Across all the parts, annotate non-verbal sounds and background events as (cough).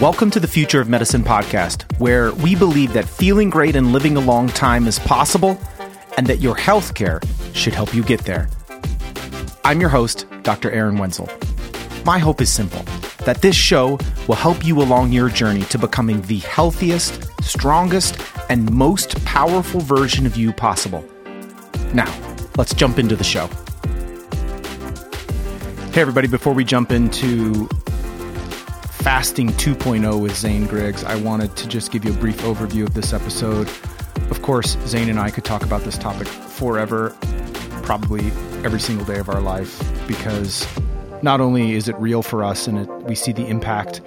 Welcome to the Future of Medicine podcast, where we believe that feeling great and living a long time is possible and that your healthcare should help you get there. I'm your host, Dr. Aaron Wenzel. My hope is simple that this show will help you along your journey to becoming the healthiest, strongest, and most powerful version of you possible. Now, let's jump into the show. Hey, everybody, before we jump into Fasting 2.0 with Zane Griggs, I wanted to just give you a brief overview of this episode. Of course, Zane and I could talk about this topic forever, probably every single day of our life, because not only is it real for us and it, we see the impact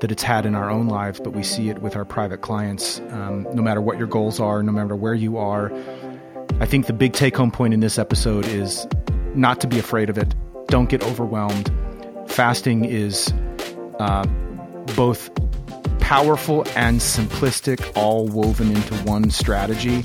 that it's had in our own lives, but we see it with our private clients. Um, no matter what your goals are, no matter where you are, I think the big take home point in this episode is not to be afraid of it. Don't get overwhelmed. Fasting is uh, both powerful and simplistic, all woven into one strategy.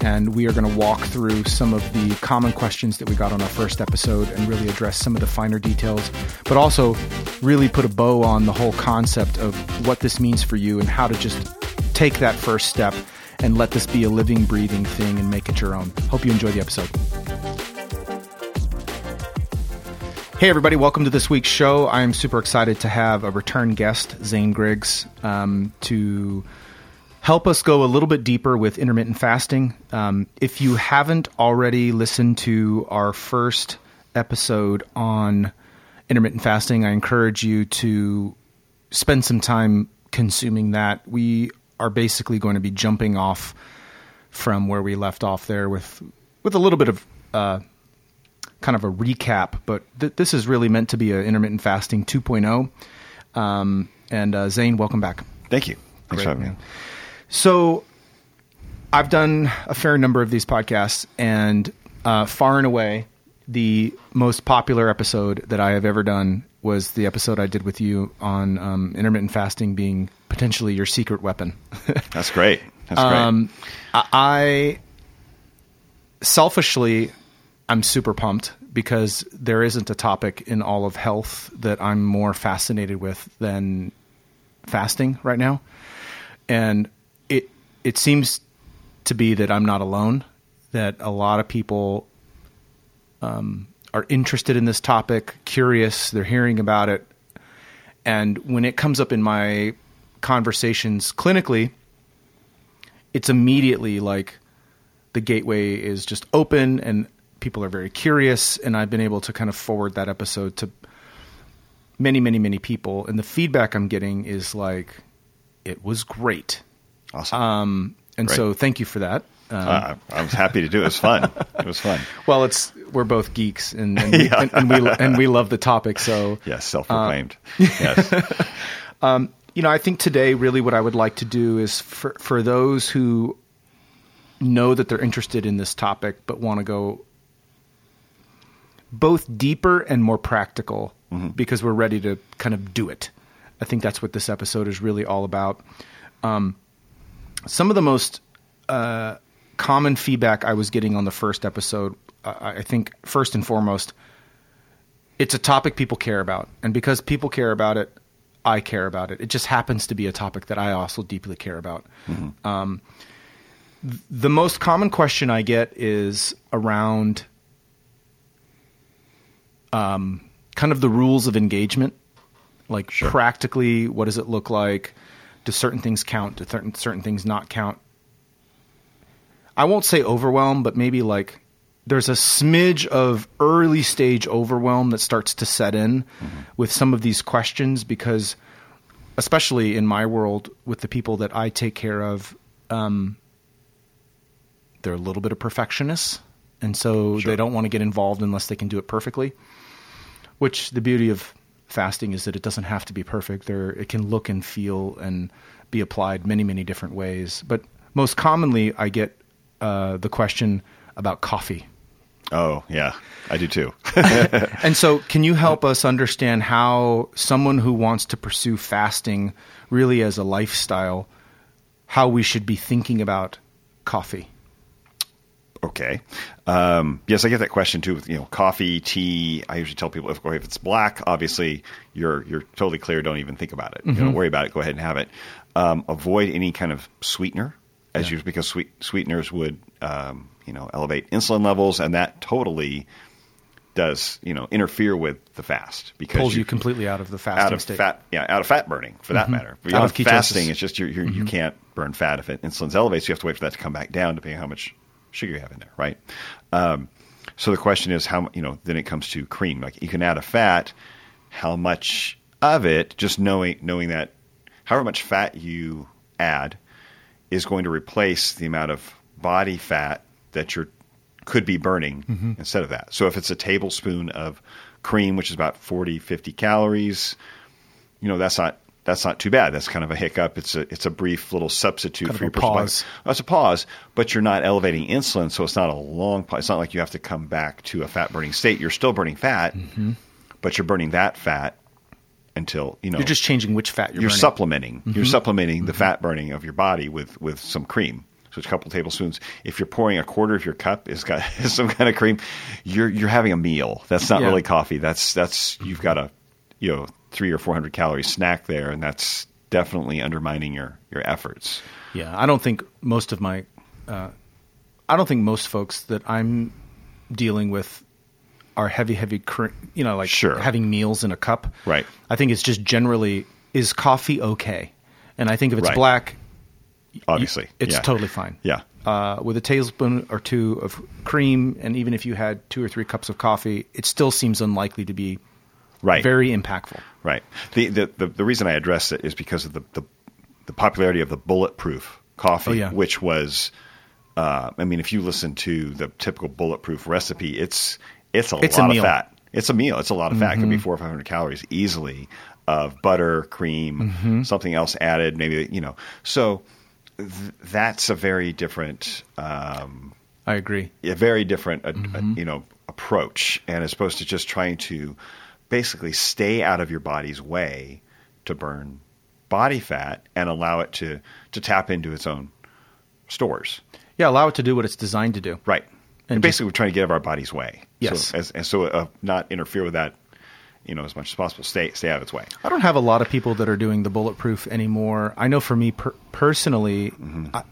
And we are going to walk through some of the common questions that we got on our first episode and really address some of the finer details, but also really put a bow on the whole concept of what this means for you and how to just take that first step and let this be a living, breathing thing and make it your own. Hope you enjoy the episode. Hey, everybody, welcome to this week's show. I'm super excited to have a return guest, Zane Griggs, um, to help us go a little bit deeper with intermittent fasting. Um, if you haven't already listened to our first episode on intermittent fasting, I encourage you to spend some time consuming that. We are basically going to be jumping off from where we left off there with with a little bit of uh, kind of a recap, but th- this is really meant to be an intermittent fasting 2.0. Um, and uh, Zane, welcome back. Thank you. Thanks for having me. So, I've done a fair number of these podcasts, and uh, far and away, the most popular episode that I have ever done was the episode I did with you on um, intermittent fasting being potentially your secret weapon. (laughs) That's great. That's great. Um, I selfishly I'm super pumped because there isn't a topic in all of health that I'm more fascinated with than fasting right now. And it it seems to be that I'm not alone, that a lot of people um, are interested in this topic, curious, they're hearing about it. And when it comes up in my conversations clinically, it's immediately like the gateway is just open and people are very curious, and I've been able to kind of forward that episode to many, many, many people, and the feedback I'm getting is like, it was great. Awesome. Um, and great. so, thank you for that. Um, uh, I was happy to do it. It was fun. It was fun. (laughs) well, it's we're both geeks, and and, (laughs) yeah. and, and we and we love the topic. So yes, self-proclaimed. Uh, (laughs) yes. um, you know, I think today, really, what I would like to do is for for those who know that they're interested in this topic but want to go both deeper and more practical mm-hmm. because we're ready to kind of do it. I think that's what this episode is really all about. Um, some of the most uh, common feedback I was getting on the first episode, uh, I think first and foremost, it's a topic people care about, and because people care about it, I care about it. It just happens to be a topic that I also deeply care about. Mm-hmm. Um, th- the most common question I get is around um, kind of the rules of engagement, like sure. practically, what does it look like? Do certain things count? Do certain certain things not count? I won't say overwhelm, but maybe like there's a smidge of early stage overwhelm that starts to set in mm-hmm. with some of these questions because especially in my world with the people that I take care of um, they're a little bit of perfectionists and so sure. they don't want to get involved unless they can do it perfectly which the beauty of fasting is that it doesn't have to be perfect. There, it can look and feel and be applied many, many different ways. But most commonly, I get uh, the question about coffee. Oh, yeah, I do too. (laughs) and so, can you help us understand how someone who wants to pursue fasting really as a lifestyle, how we should be thinking about coffee? Okay. Um, yes, I get that question too. With you know, coffee, tea. I usually tell people if if it's black, obviously you're you're totally clear. Don't even think about it. You don't worry about it. Go ahead and have it. Um, avoid any kind of sweetener, as Yeah. you because sweet sweeteners would um, you know elevate insulin levels, and that totally does you know interfere with the fast because Pulls you completely out of the fasting out of state. Mm-hmm. fat, yeah, out of fat burning for that matter. Out of Out of fasting, ketosis. Mm-hmm. it's just you're, you're, you can't burn fat if it, insulin's elevated. So you have to wait for that to come back down, depending on how much sugar you have in there, right? Um, so the question is how you know. Then it comes to cream. Like you can add a fat, how much of it? Just knowing knowing that, however much fat you add, is going to replace the amount of body fat that you're could be burning Mm-hmm. instead of that. So if it's a tablespoon of cream, which is about 40, 50 calories, you know, that's not that's not too bad. That's kind of a hiccup. It's a it's a brief little substitute Kind for your pause. That's a pause, but you're not elevating insulin, so it's not a long pause. It's not like you have to come back to a fat burning state. You're still burning fat, Mm-hmm. but you're burning that fat until you know You're just changing which fat you're, you're supplementing. You're Mm-hmm. supplementing the fat burning of your body with with some cream. So it's a couple tablespoons. If you're pouring a quarter of your cup is got (laughs) some kind of cream, you're you're having a meal. That's not Yeah. really coffee. That's that's you've got a you know three or four hundred calorie snack there, and that's definitely undermining your your efforts. Yeah, I don't think most of my, uh, I don't think most folks that I'm dealing with are heavy, heavy, you know, like Sure. having meals in a cup. Right. I think it's just generally is coffee okay, and I think if it's Right. black, Obviously, it's yeah. totally fine. Yeah. Uh, with a tablespoon or two of cream, and even if you had two or three cups of coffee, it still seems unlikely to be right. very impactful. Right. The, the the the reason I addressed it is because of the the, the popularity of the bulletproof coffee, Oh, yeah. which was, uh, I mean, if you listen to the typical bulletproof recipe, it's it's a It's a lot meal. of fat. It's a meal. It's a lot of fat. It could be four or five hundred calories easily of butter, cream, something else added, maybe you know. So th- that's a very different. Um, I agree. a very different, uh, uh, you know, approach, and as opposed to just trying to basically stay out of your body's way to burn body fat and allow it to to tap into its own stores. Yeah, allow it to do what it's designed to do. Right. And, And basically, we're trying to get out of our body's way. Yes. So, as, and so, uh, not interfere with that, you know, as much as possible. Stay stay out of its way. I don't have a lot of people that are doing the bulletproof anymore. I know for me per- personally, I,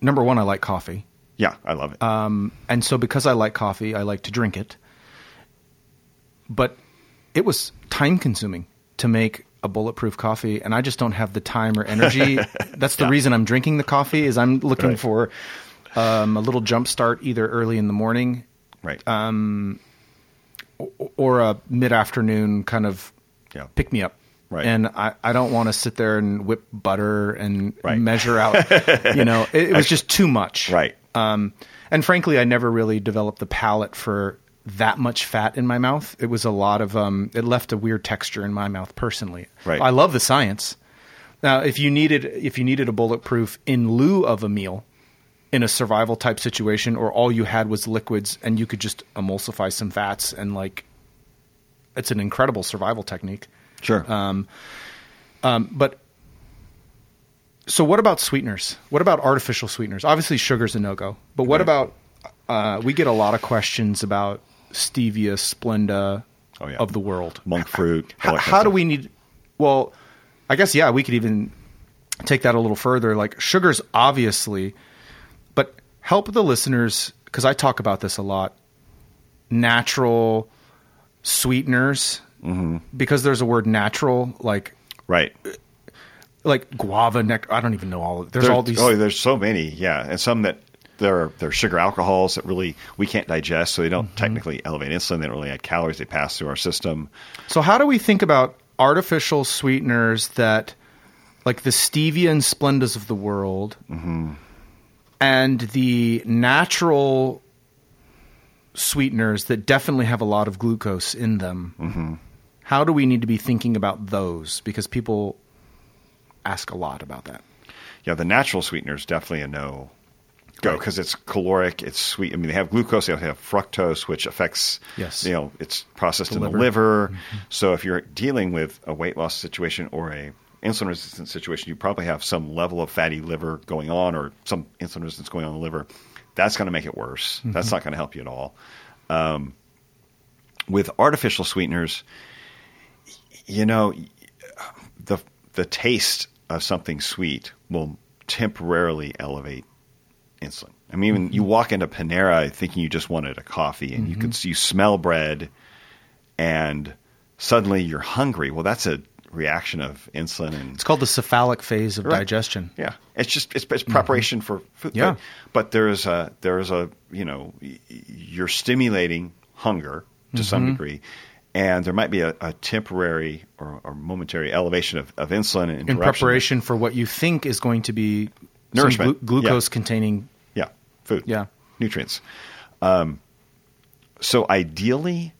number one, I like coffee. Yeah, I love it. Um, and so because I like coffee, I like to drink it. But it was time consuming to make a bulletproof coffee, and I just don't have the time or energy. (laughs) That's the Yeah. reason I'm drinking the coffee. Is I'm looking Right. for um, a little jump start either early in the morning right. uh, or a mid afternoon kind of Yeah. pick me up. Right. And I, I don't want to sit there and whip butter and Right. measure out. (laughs) you know, it, it was just too much. Right. Um, and frankly, I never really developed the palate for that much fat in my mouth. It was a lot of, um, it left a weird texture in my mouth personally. Right. I love the science. Now, if you needed, if you needed a bulletproof in lieu of a meal, in a survival type situation, or all you had was liquids and you could just emulsify some fats and like, it's an incredible survival technique. sure. Um, um, but so what about sweeteners? What about artificial sweeteners? Obviously, sugar's a no go. But what Right. about? Uh, we get a lot of questions about stevia, Splenda Oh, yeah. of the world. Monk fruit. How, how do we need? Well, I guess yeah, we could even take that a little further. Like sugar's obviously, but help the listeners because I talk about this a lot. Natural sweeteners, Mm-hmm. because there's a word natural, like Right. like agave nectar. I don't even know all. Of, there's There- all these. Oh, there's so many. Yeah, and some that they're they're sugar alcohols that really we can't digest, so they don't Mm-hmm. technically elevate insulin. They don't really add calories. They pass through our system. So how do we think about artificial sweeteners that, like the stevia and Splendas of the world, and the natural sweeteners that definitely have a lot of glucose in them? How do we need to be thinking about those? Because people ask a lot about that. Yeah, the natural sweetener is definitely a no go because it's caloric. It's sweet. I mean, they have glucose. They also have fructose, which affects Yes. you know it's processed The in liver. the liver. So if you're dealing with a weight loss situation or a insulin resistance situation, you probably have some level of fatty liver going on or some insulin resistance going on in the liver. that's going to make it worse. That's not going to help you at all. Um, with artificial sweeteners, you know, the the taste of something sweet will temporarily elevate insulin. I mean, even you mm-hmm. walk into Panera thinking you just wanted a coffee, and you can mm-hmm. you smell bread, and suddenly you're hungry. Well, that's a reaction of insulin and It's called the cephalic phase of Right. digestion. yeah, it's just it's, it's mm-hmm. preparation for food. Yeah. But, but there's a there's a you know you're stimulating hunger to some degree, and there might be a, a temporary or, or momentary elevation of, of insulin In preparation for what you think is going to be Nourishment. glu- Yeah. glucose containing. Yeah, food. Yeah. nutrients. Um, so ideally,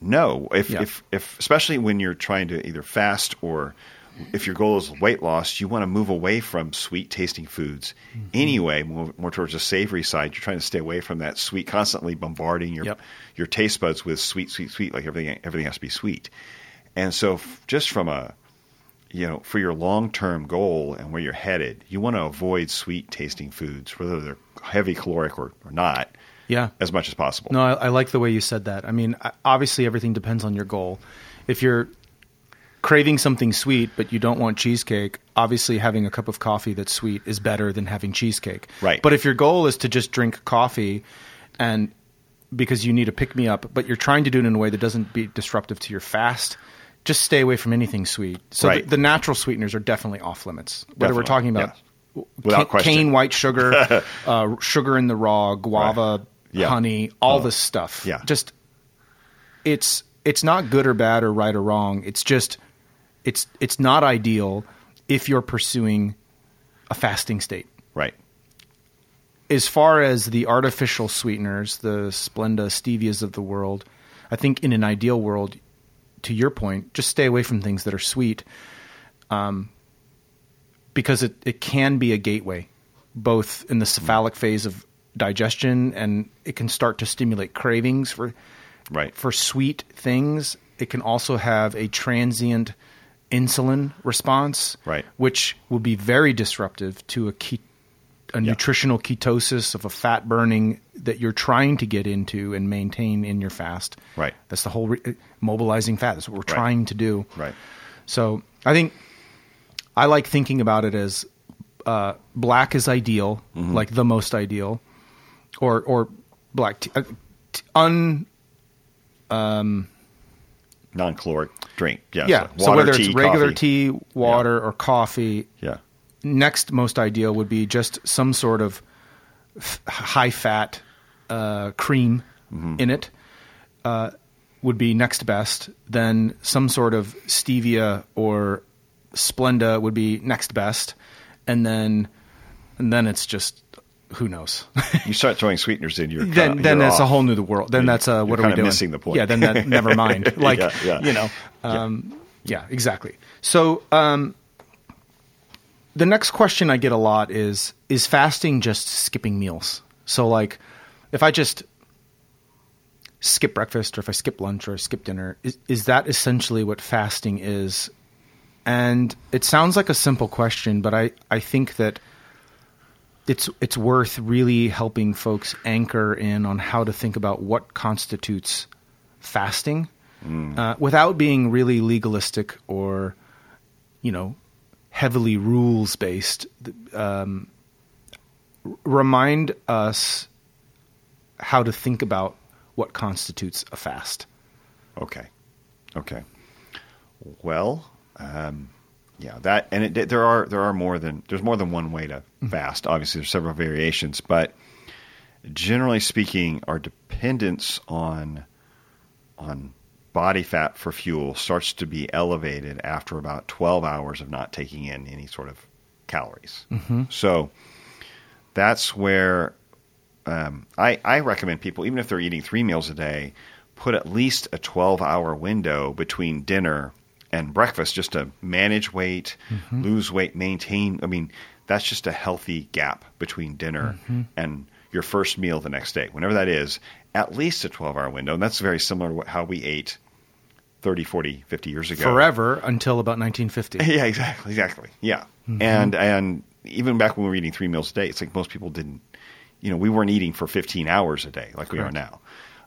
no. If, Yeah. if if especially when you're trying to either fast or if your goal is weight loss, you want to move away from sweet tasting foods Mm-hmm. anyway, more, more towards the savory side. You're trying to stay away from that sweet, constantly bombarding your Yep. your taste buds with sweet, sweet, sweet. Like everything, everything has to be sweet. And so, f- just from a you know, for your long term goal and where you're headed, you want to avoid sweet tasting foods, whether they're heavy caloric or, or not, Yeah. as much as possible. No, I, I like the way you said that. I mean, I- obviously, everything depends on your goal. If you're craving something sweet, but you don't want cheesecake, obviously having a cup of coffee that's sweet is better than having cheesecake. Right. But if your goal is to just drink coffee and because you need a pick me up, but you're trying to do it in a way that doesn't be disruptive to your fast, just stay away from anything sweet. So Right. the, the natural sweeteners are definitely off limits. Whether we're talking about yeah. Without ca- question. cane white sugar, (laughs) uh, sugar in the raw, agave, Yeah. honey, all Oh. this stuff. Yeah. Just it's it's not good or bad or right or wrong. It's just it's it's not ideal if you're pursuing a fasting state. Right. As far as the artificial sweeteners, the Splenda stevias of the world, I think in an ideal world, to your point, just stay away from things that are sweet, um, because it, it can be a gateway, both in the cephalic phase of digestion, and it can start to stimulate cravings for Right. for sweet things. It can also have a transient insulin response, Right. which will be very disruptive to a ke- a Yeah. nutritional ketosis of a fat burning that you're trying to get into and maintain in your fast. Right. That's the whole re- mobilizing fat. That's what we're Right. trying to do. Right. So I think I like thinking about it as uh, black is ideal, Mm-hmm. like the most ideal, or or black tea, uh, t- un Non caloric drink. Yeah. yeah. So, So, whether tea, it's regular coffee. tea, water, or coffee, Yeah. Next most ideal would be just some sort of f- high fat uh, cream Mm-hmm. in it. Uh, would be next best. Then some sort of stevia or Splenda would be next best, and then and then it's just who knows. (laughs) You start throwing sweeteners in, you're then kinda- then you're that's a whole new world. Then You're- that's uh, what you're are we doing? missing the point. Yeah, then that never (laughs) mind. Like Yeah, yeah. you know, um, yeah, exactly. So um, the next question I get a lot is: Is fasting just skipping meals? So like, if I just skip breakfast, or if I skip lunch, or I skip dinner, is, is that essentially what fasting is? And it sounds like a simple question, but I, I think that it's it's worth really helping folks anchor in on how to think about what constitutes fasting uh, without being really legalistic or you know heavily rules based. Um, remind us how to think about what constitutes a fast. Okay. Okay. Well, um, yeah, that and it, there are there are more than there's more than one way to fast. Obviously, there's several variations, but generally speaking, our dependence on on body fat for fuel starts to be elevated after about 12 hours of not taking in any sort of calories. Mm-hmm. So that's where um, I, I recommend people, even if they're eating three meals a day, put at least a 12 hour window between dinner and breakfast just to manage weight, mm-hmm. lose weight, maintain. I mean, that's just a healthy gap between dinner mm-hmm. and your first meal the next day, whenever that is, at least a 12 hour window. And that's very similar to how we ate 30, 40, 50 years ago. Forever until about 1950. (laughs) Yeah, exactly, exactly. Yeah, mm-hmm. and and even back when we were eating three meals a day, it's like most people didn't you know, we weren't eating for 15 hours a day like we are Correct. now.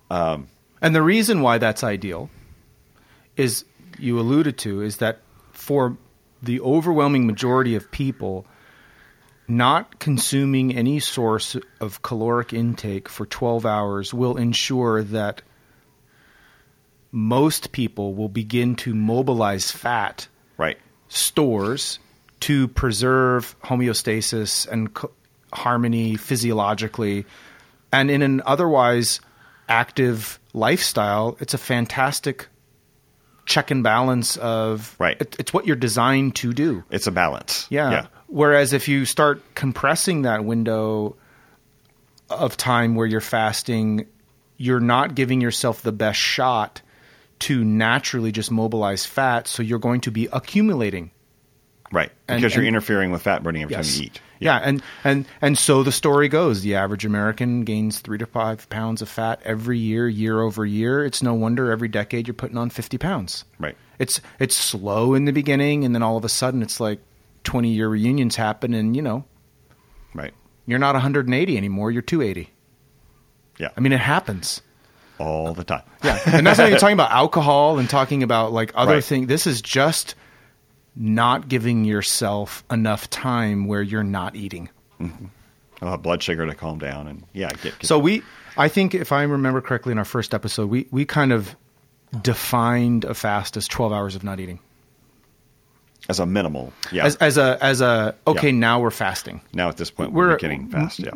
Um, and the reason why that's ideal is you alluded to is that for the overwhelming majority of people, not consuming any source of caloric intake for 12 hours will ensure that most people will begin to mobilize fat Right. stores to preserve homeostasis and co- harmony physiologically. And in an otherwise active lifestyle, it's a fantastic check and balance of Right. it- it's what you're designed to do. It's a balance. Yeah. Yeah. Whereas if you start compressing that window of time where you're fasting, you're not giving yourself the best shot to naturally just mobilize fat. So you're going to be accumulating. Right. And- Because you're and- interfering with fat burning every Yes. time you eat. Yeah. and and and so the story goes: the average American gains three to five pounds of fat every year, year over year. It's no wonder every decade you're putting on fifty pounds. Right. It's it's slow in the beginning, and then all of a sudden it's like twenty year reunions happen, and you know Right. you're not 180 anymore. You're 280. Yeah. I mean, it happens. all the time. Yeah, and that's not even talking about alcohol and talking about like other Right. things. This is just not giving yourself enough time where you're not eating. Mm-hmm. I'll have blood sugar to calm down and yeah, get, get So we, I think if I remember correctly, in our first episode, we we kind of defined a fast as 12 hours of not eating. as a minimal. Yeah. As as a as a okay, Yeah. now we're fasting. now at this point we're, we're- getting fast. Yeah.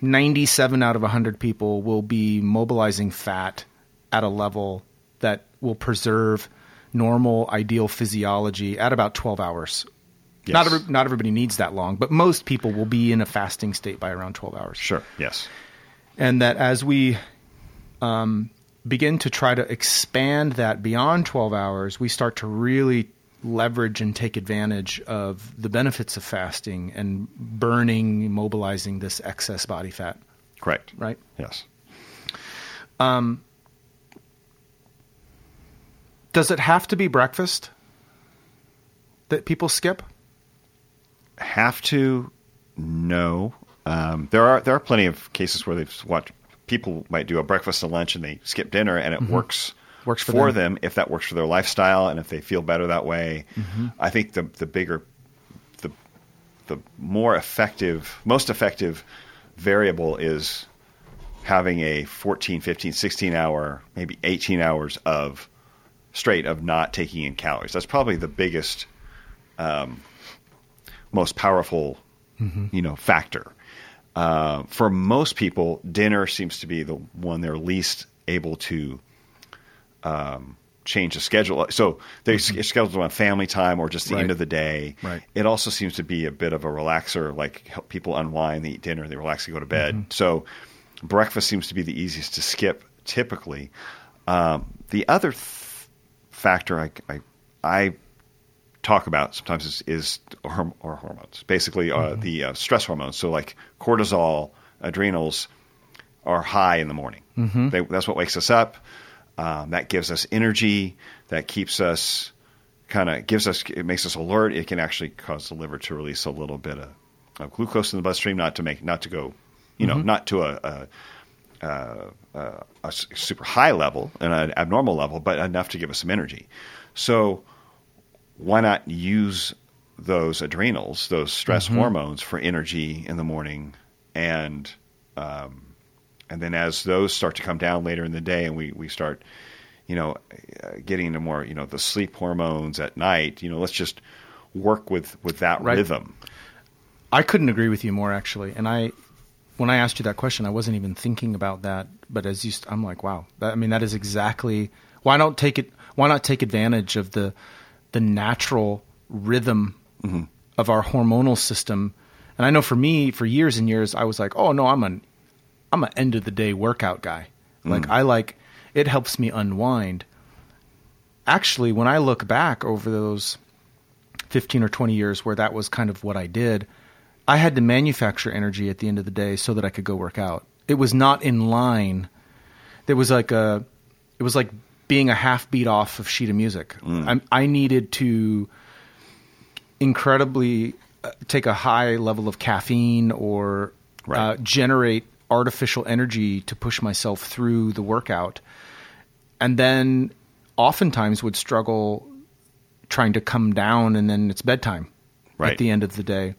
97 out of 100 people will be mobilizing fat at a level that will preserve normal ideal physiology at about 12 hours. Yes. Not every, not everybody needs that long, but most people will be in a fasting state by around 12 hours. Sure. Yes. And that as we um, begin to try to expand that beyond 12 hours, we start to really leverage and take advantage of the benefits of fasting and burning, mobilizing this excess body fat, Correct. right? Yes. Does it have to be breakfast that people skip? Have to? No. Um, there are there are plenty of cases where they've watched people might do a breakfast and lunch and they skip dinner and it works Mm-hmm. Works for them. if that works for their lifestyle and if they feel better that way. Mm-hmm. I think the the bigger the the more effective most effective variable is having a 14 15 16 hour maybe 18 hours of straight of not taking in calories. That's probably the biggest um, most powerful you know factor. Uh, for most people dinner seems to be the one they're least able to um, change the schedule. So they mm schedule on family time or just the Right. end of the day. Right. it also seems to be a bit of a relaxer like help people unwind they eat dinner they relax they go to bed. So breakfast seems to be the easiest to skip typically. Um, the other th- factor I, I, I talk about sometimes is, is horm- or hormones. Basically uh, the uh, stress hormones. So like cortisol adrenals are high in the morning. They, that's what wakes us up. Um, that gives us energy. That keeps us kind of gives us it makes us alert. It can actually cause the liver to release a little bit of, of glucose in the bloodstream not to make not to go you know not to a, a uh, uh, a super high level and an abnormal level, but enough to give us some energy. So why not use those adrenals, those stress hormones, for energy in the morning, and um, and then as those start to come down later in the day, and we we start, you know, getting into more, you know, the sleep hormones at night. You know, let's just work with with that Right. rhythm. I couldn't agree with you more, actually. And I, when I asked you that question, I wasn't even thinking about that. But as you, I'm like, wow. That, I mean, that is exactly why not take it. Why not take advantage of the the natural rhythm mm-hmm. of our hormonal system? And I know for me, for years and years, I was like, oh no, I'm an I'm an end of the day workout guy. Mm. Like I like it helps me unwind. Actually, when I look back over those 15 or 20 years where that was kind of what I did, I had to manufacture energy at the end of the day so that I could go work out. It was not in line. There was like a, it was like being a half beat off of sheet of music. I, I needed to incredibly uh, take a high level of caffeine or Right. uh, generate artificial energy to push myself through the workout, and then oftentimes would struggle trying to come down, and then it's bedtime Right. at the end of the day.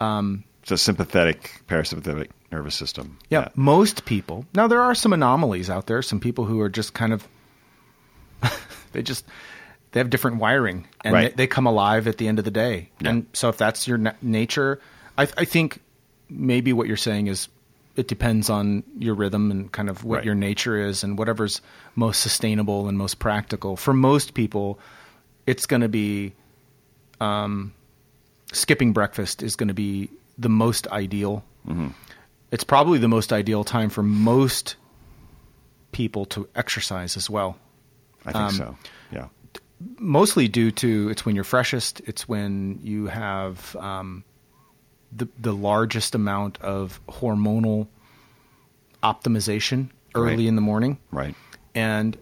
Um, it's a sympathetic, parasympathetic nervous system. Yeah, that- most people. Now there are some anomalies out there. Some people who are just kind of (laughs) they just they have different wiring and Right. they, they come alive at the end of the day. Yeah. And so if that's your na- nature, I, I think maybe what you're saying is it depends on your rhythm and kind of what Right. your nature is and whatever's most sustainable and most practical. For most people, it's going to be um, skipping breakfast is going to be the most ideal. It's probably the most ideal time for most people to exercise as well. I think um, so. Yeah. Mostly due to it's when you're freshest. It's when you have um, the the largest amount of hormonal optimization early Right. in the morning. Right. And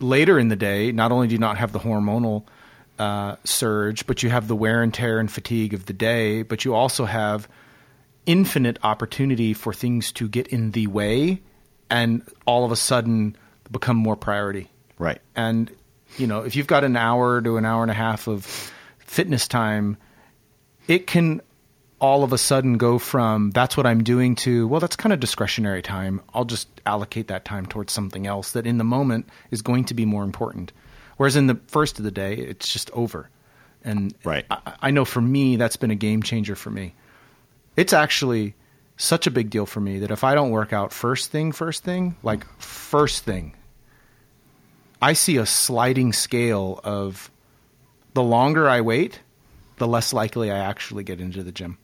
later in the day, not only do you not have the hormonal uh, surge, but you have the wear and tear and fatigue of the day, but you also have infinite opportunity for things to get in the way and all of a sudden become more priority. Right. And, you know, if you've got an hour to an hour and a half of fitness time, it can all of a sudden go from that's what I'm doing to, well, that's kind of discretionary time. I'll just allocate that time towards something else that in the moment is going to be more important. Whereas in the first of the day, it's just over. And Right. I, I know for me, that's been a game changer for me. It's actually such a big deal for me that if I don't work out first thing, first thing, like first thing, I see a sliding scale of the longer I wait, the less likely I actually get into the gym.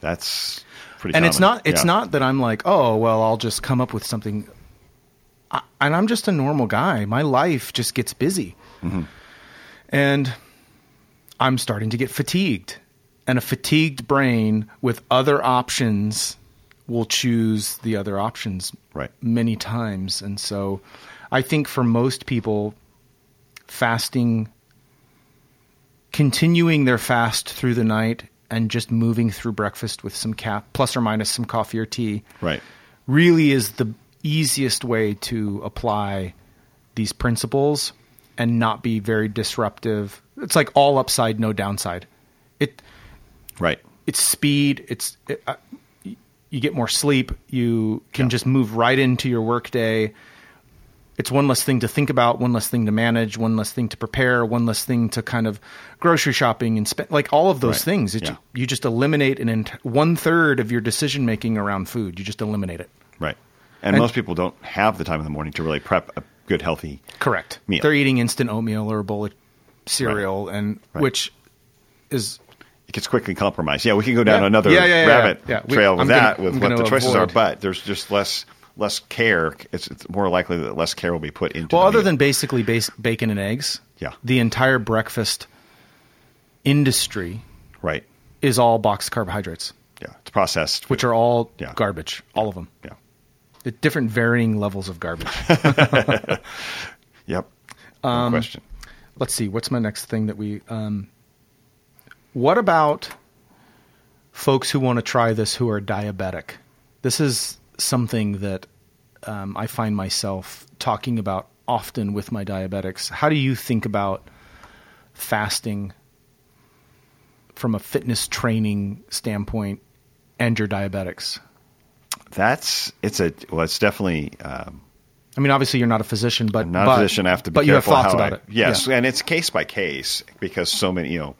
That's pretty. And it's not it's Yeah. not that I'm like, "Oh, well, I'll just come up with something." I, and I'm just a normal guy. My life just gets busy. Mm-hmm. And I'm starting to get fatigued. And a fatigued brain with other options will choose the other options Right. many times. And so I think for most people, fasting, continuing their fast through the night and just moving through breakfast with some cap, plus or minus some coffee or tea, Right. really is the easiest way to apply these principles and not be very disruptive. It's like all upside, no downside. It Right. it's speed. It's it, uh, you get more sleep. You can Yeah. just move right into your workday. It's one less thing to think about, one less thing to manage, one less thing to prepare, one less thing to kind of grocery shopping and spend like all of those Right. things. It, Yeah. You just eliminate an ent- one third of your decision making around food. You just eliminate it. Right. And, And- most people don't have the time in the morning to really prep a good, healthy. Correct. Meal. They're eating instant oatmeal or a bowl of cereal, and Right. which is It gets quickly compromised. Yeah, we can go down Yeah. another Yeah, yeah, rabbit trail with I'm gonna- that, with I'm what the choices are. But there's just less less care. It's, it's more likely that less care will be put into. Well, the other meal. than basically base, bacon and eggs, Yeah. the entire breakfast industry right, is all boxed carbohydrates, yeah, it's processed, which are all Yeah. garbage, all of them. yeah, At different varying levels of garbage. (laughs) yep. No Um, question. Let's see, what's my next thing that we. Um, what about folks who want to try this who are diabetic? This is something that um, I find myself talking about often with my diabetics. How do you think about fasting from a fitness training standpoint and your diabetics? That's it's a well, it's definitely. Um, I mean, obviously, you're not a physician, but I'm not but, a physician. I have to be but you have thoughts about I, it. Yes, Yeah. and it's case by case because so many, you know,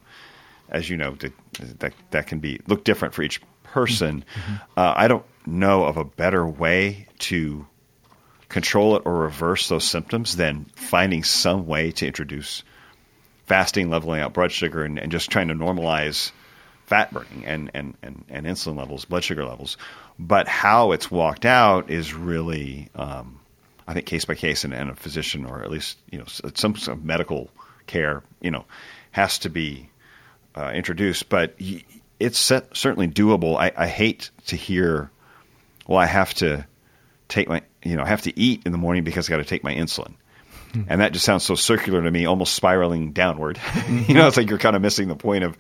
as you know, that that, that can be look different for each person. Mm-hmm. Uh, I don't know of a better way to control it or reverse those symptoms than finding some way to introduce fasting, leveling out blood sugar, and, and just trying to normalize fat burning and, and, and, and insulin levels, blood sugar levels. But how it's walked out is really, um, I think, case by case, and, and a physician or at least you know some, some medical care, you know, has to be uh, introduced. But it's set, certainly doable. I, I hate to hear, well, I have to take my, you know, I have to eat in the morning because I got to take my insulin. And that just sounds so circular to me, almost spiraling downward. (laughs) you know, it's like you're kind of missing the point of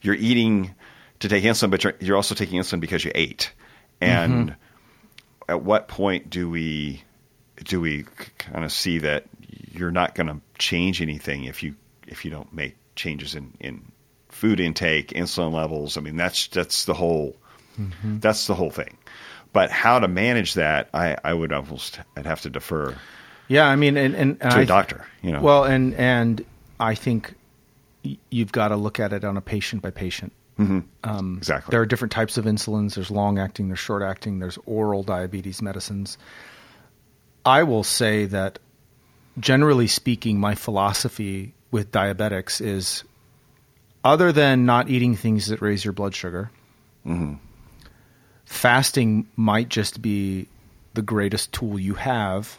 you're eating to take insulin, but you're, you're also taking insulin because you ate. And Mm-hmm. at what point do we do we kind of see that you're not going to change anything if you if you don't make changes in in food intake, insulin levels? I mean, that's that's the whole Mm-hmm. that's the whole thing. But how to manage that, I, I would almost I'd have to defer Yeah, I mean, and, and to I, a doctor. You know, Well, and and I think you've got to look at it on a patient by patient. Um, exactly. There are different types of insulins. There's long acting, there's short acting, there's oral diabetes medicines. I will say that generally speaking, my philosophy with diabetics is other than not eating things that raise your blood sugar, fasting might just be the greatest tool you have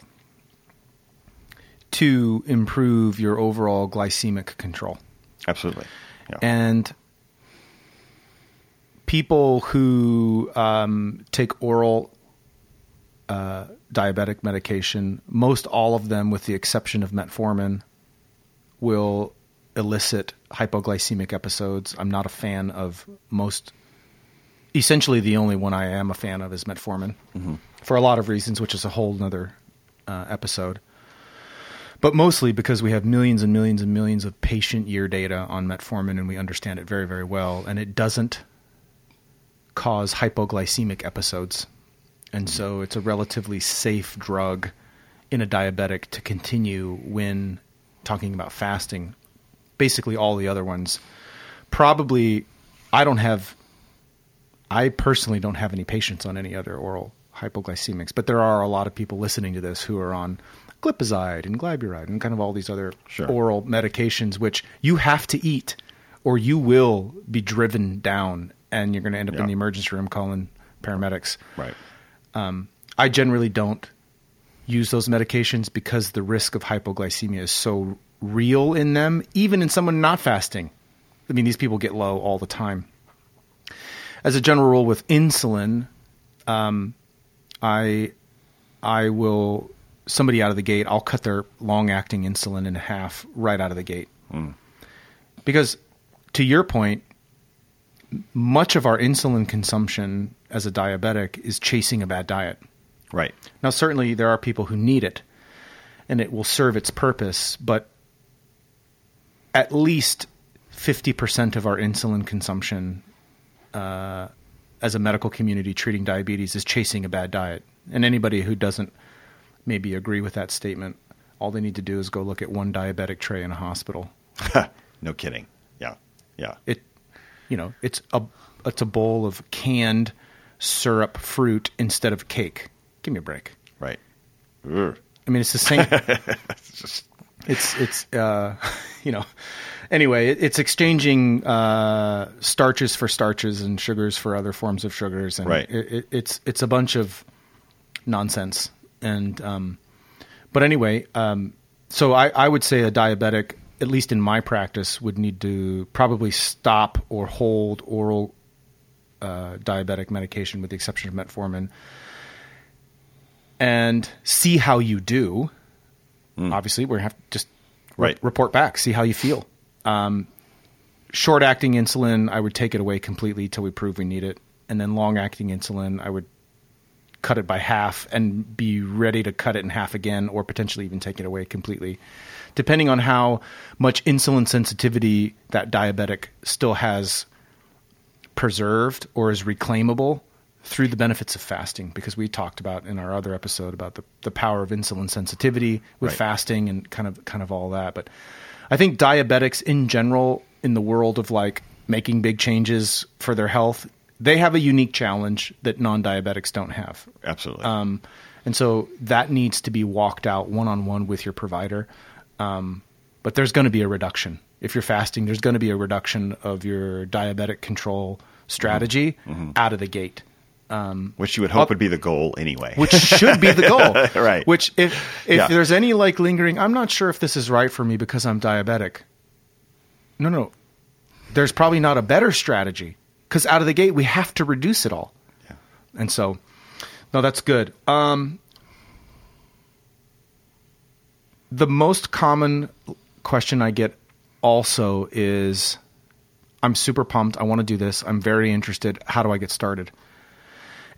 to improve your overall glycemic control. Absolutely. Yeah. And people who um, take oral uh, diabetic medication, most all of them, with the exception of metformin, will elicit hypoglycemic episodes. I'm not a fan of most. Essentially, the only one I am a fan of is metformin for a lot of reasons, which is a whole nother uh, episode but mostly because we have millions and millions and millions of patient year data on metformin and we understand it very very well and it doesn't cause hypoglycemic episodes. And hmm. so it's a relatively safe drug in a diabetic to continue when talking about fasting. Basically all the other ones. Probably i don't have i personally don't have any patients on any other oral hypoglycemics but there are a lot of people listening to this who are on glipizide and glyburide and kind of all these other Sure. oral medications which you have to eat or you will be driven down and you're going to end up in the emergency room calling paramedics right. I generally don't use those medications because the risk of hypoglycemia is so real in them, even in someone not fasting. I mean, these people get low all the time. As a general rule, with insulin, um, I I will somebody out of the gate. I'll cut their long acting insulin in half right out of the gate, because to your point, much of our insulin consumption as a diabetic is chasing a bad diet. Right. Now, certainly there are people who need it and it will serve its purpose, but at least 50% of our insulin consumption uh, as a medical community treating diabetes is chasing a bad diet. And anybody who doesn't maybe agree with that statement, all they need to do is go look at one diabetic tray in a hospital. (laughs) no kidding. Yeah. Yeah. It, you know, it's a it's a bowl of canned syrup fruit instead of cake. Give me a break. Right. Ugh. I mean, it's the same. (laughs) It's just it's it's uh, (laughs) you know. Anyway, it, it's exchanging uh, starches for starches and sugars for other forms of sugars, and Right. it, it, it's it's a bunch of nonsense. And um, but anyway, um, so I, I would say a diabetic, at least in my practice, would need to probably stop or hold oral uh, diabetic medication, with the exception of metformin, and see how you do. Obviously, we have to just re- Right. report back, see how you feel. Um, short acting insulin, I would take it away completely till we prove we need it, and then long acting insulin, I would cut it by half and be ready to cut it in half again, or potentially even take it away completely, depending on how much insulin sensitivity that diabetic still has preserved or is reclaimable through the benefits of fasting because we talked about in our other episode about the, the power of insulin sensitivity with Right. fasting and kind of kind of all that but i think diabetics in general in the world of like making big changes for their health they have a unique challenge that non-diabetics don't have absolutely. um, and so that needs to be walked out one on one with your provider. Um, but there's going to be a reduction. If you're fasting, there's going to be a reduction of your diabetic control strategy out of the gate, which you would hope up- would be the goal anyway. which should be the (laughs) goal. Right. Which, if, if Yeah. there's any like lingering, I'm not sure if this is right for me because I'm diabetic. No, no. There's probably not a better strategy because out of the gate, we have to reduce it all. Yeah. And so, no, that's good. Um, the most common question I get also is I'm super pumped. I want to do this. I'm very interested. How do I get started?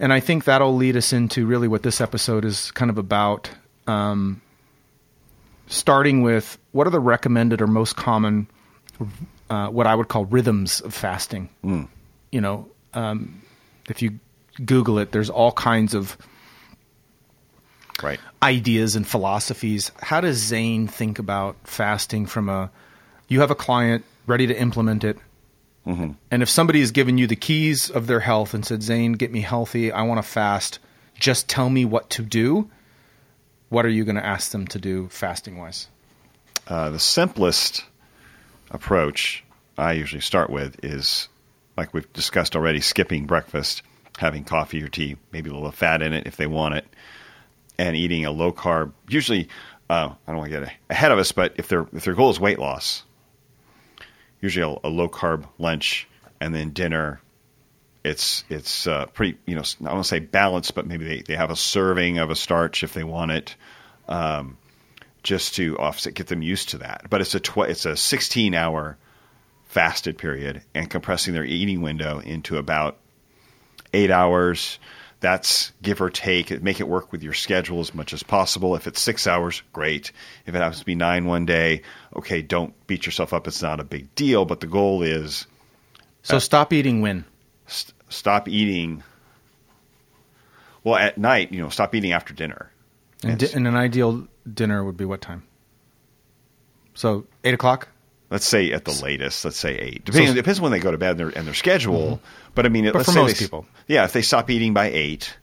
And I think that'll lead us into really what this episode is kind of about. Um, starting with what are the recommended or most common, uh, what I would call rhythms of fasting. Mm. You know, um, if you Google it, there's all kinds of Right. ideas and philosophies. How does Zane think about fasting from a you have a client ready to implement it? And if somebody has given you the keys of their health and said, Zane, get me healthy, I want to fast, just tell me what to do, what are you going to ask them to do fasting wise? Uh, the simplest approach I usually start with is, like we've discussed already, skipping breakfast, having coffee or tea, maybe a little fat in it if they want it, and eating a low carb. Usually, uh, I don't want to get ahead of us, but if their if their goal is weight loss, usually a, a low carb lunch and then dinner. It's it's uh, pretty you know I want to say balanced, but maybe they, they have a serving of a starch if they want it just to offset, get them used to that. But it's a tw- it's a 16 hour fasted period, and compressing their eating window into about eight hours. That's give or take. Make it work with your schedule as much as possible. If it's six hours, great. If it happens to be nine one day, okay, don't beat yourself up. It's not a big deal. But the goal is So stop eating when? st- stop eating. Well, at night, you know, stop eating after dinner. And, di- and an ideal dinner would be what time? So eight o'clock? Let's say at the latest, let's say eight. Depending, So- it depends when they go to bed and their, and their schedule. But I mean, But let's for say most they, people. yeah, if they stop eating by eight,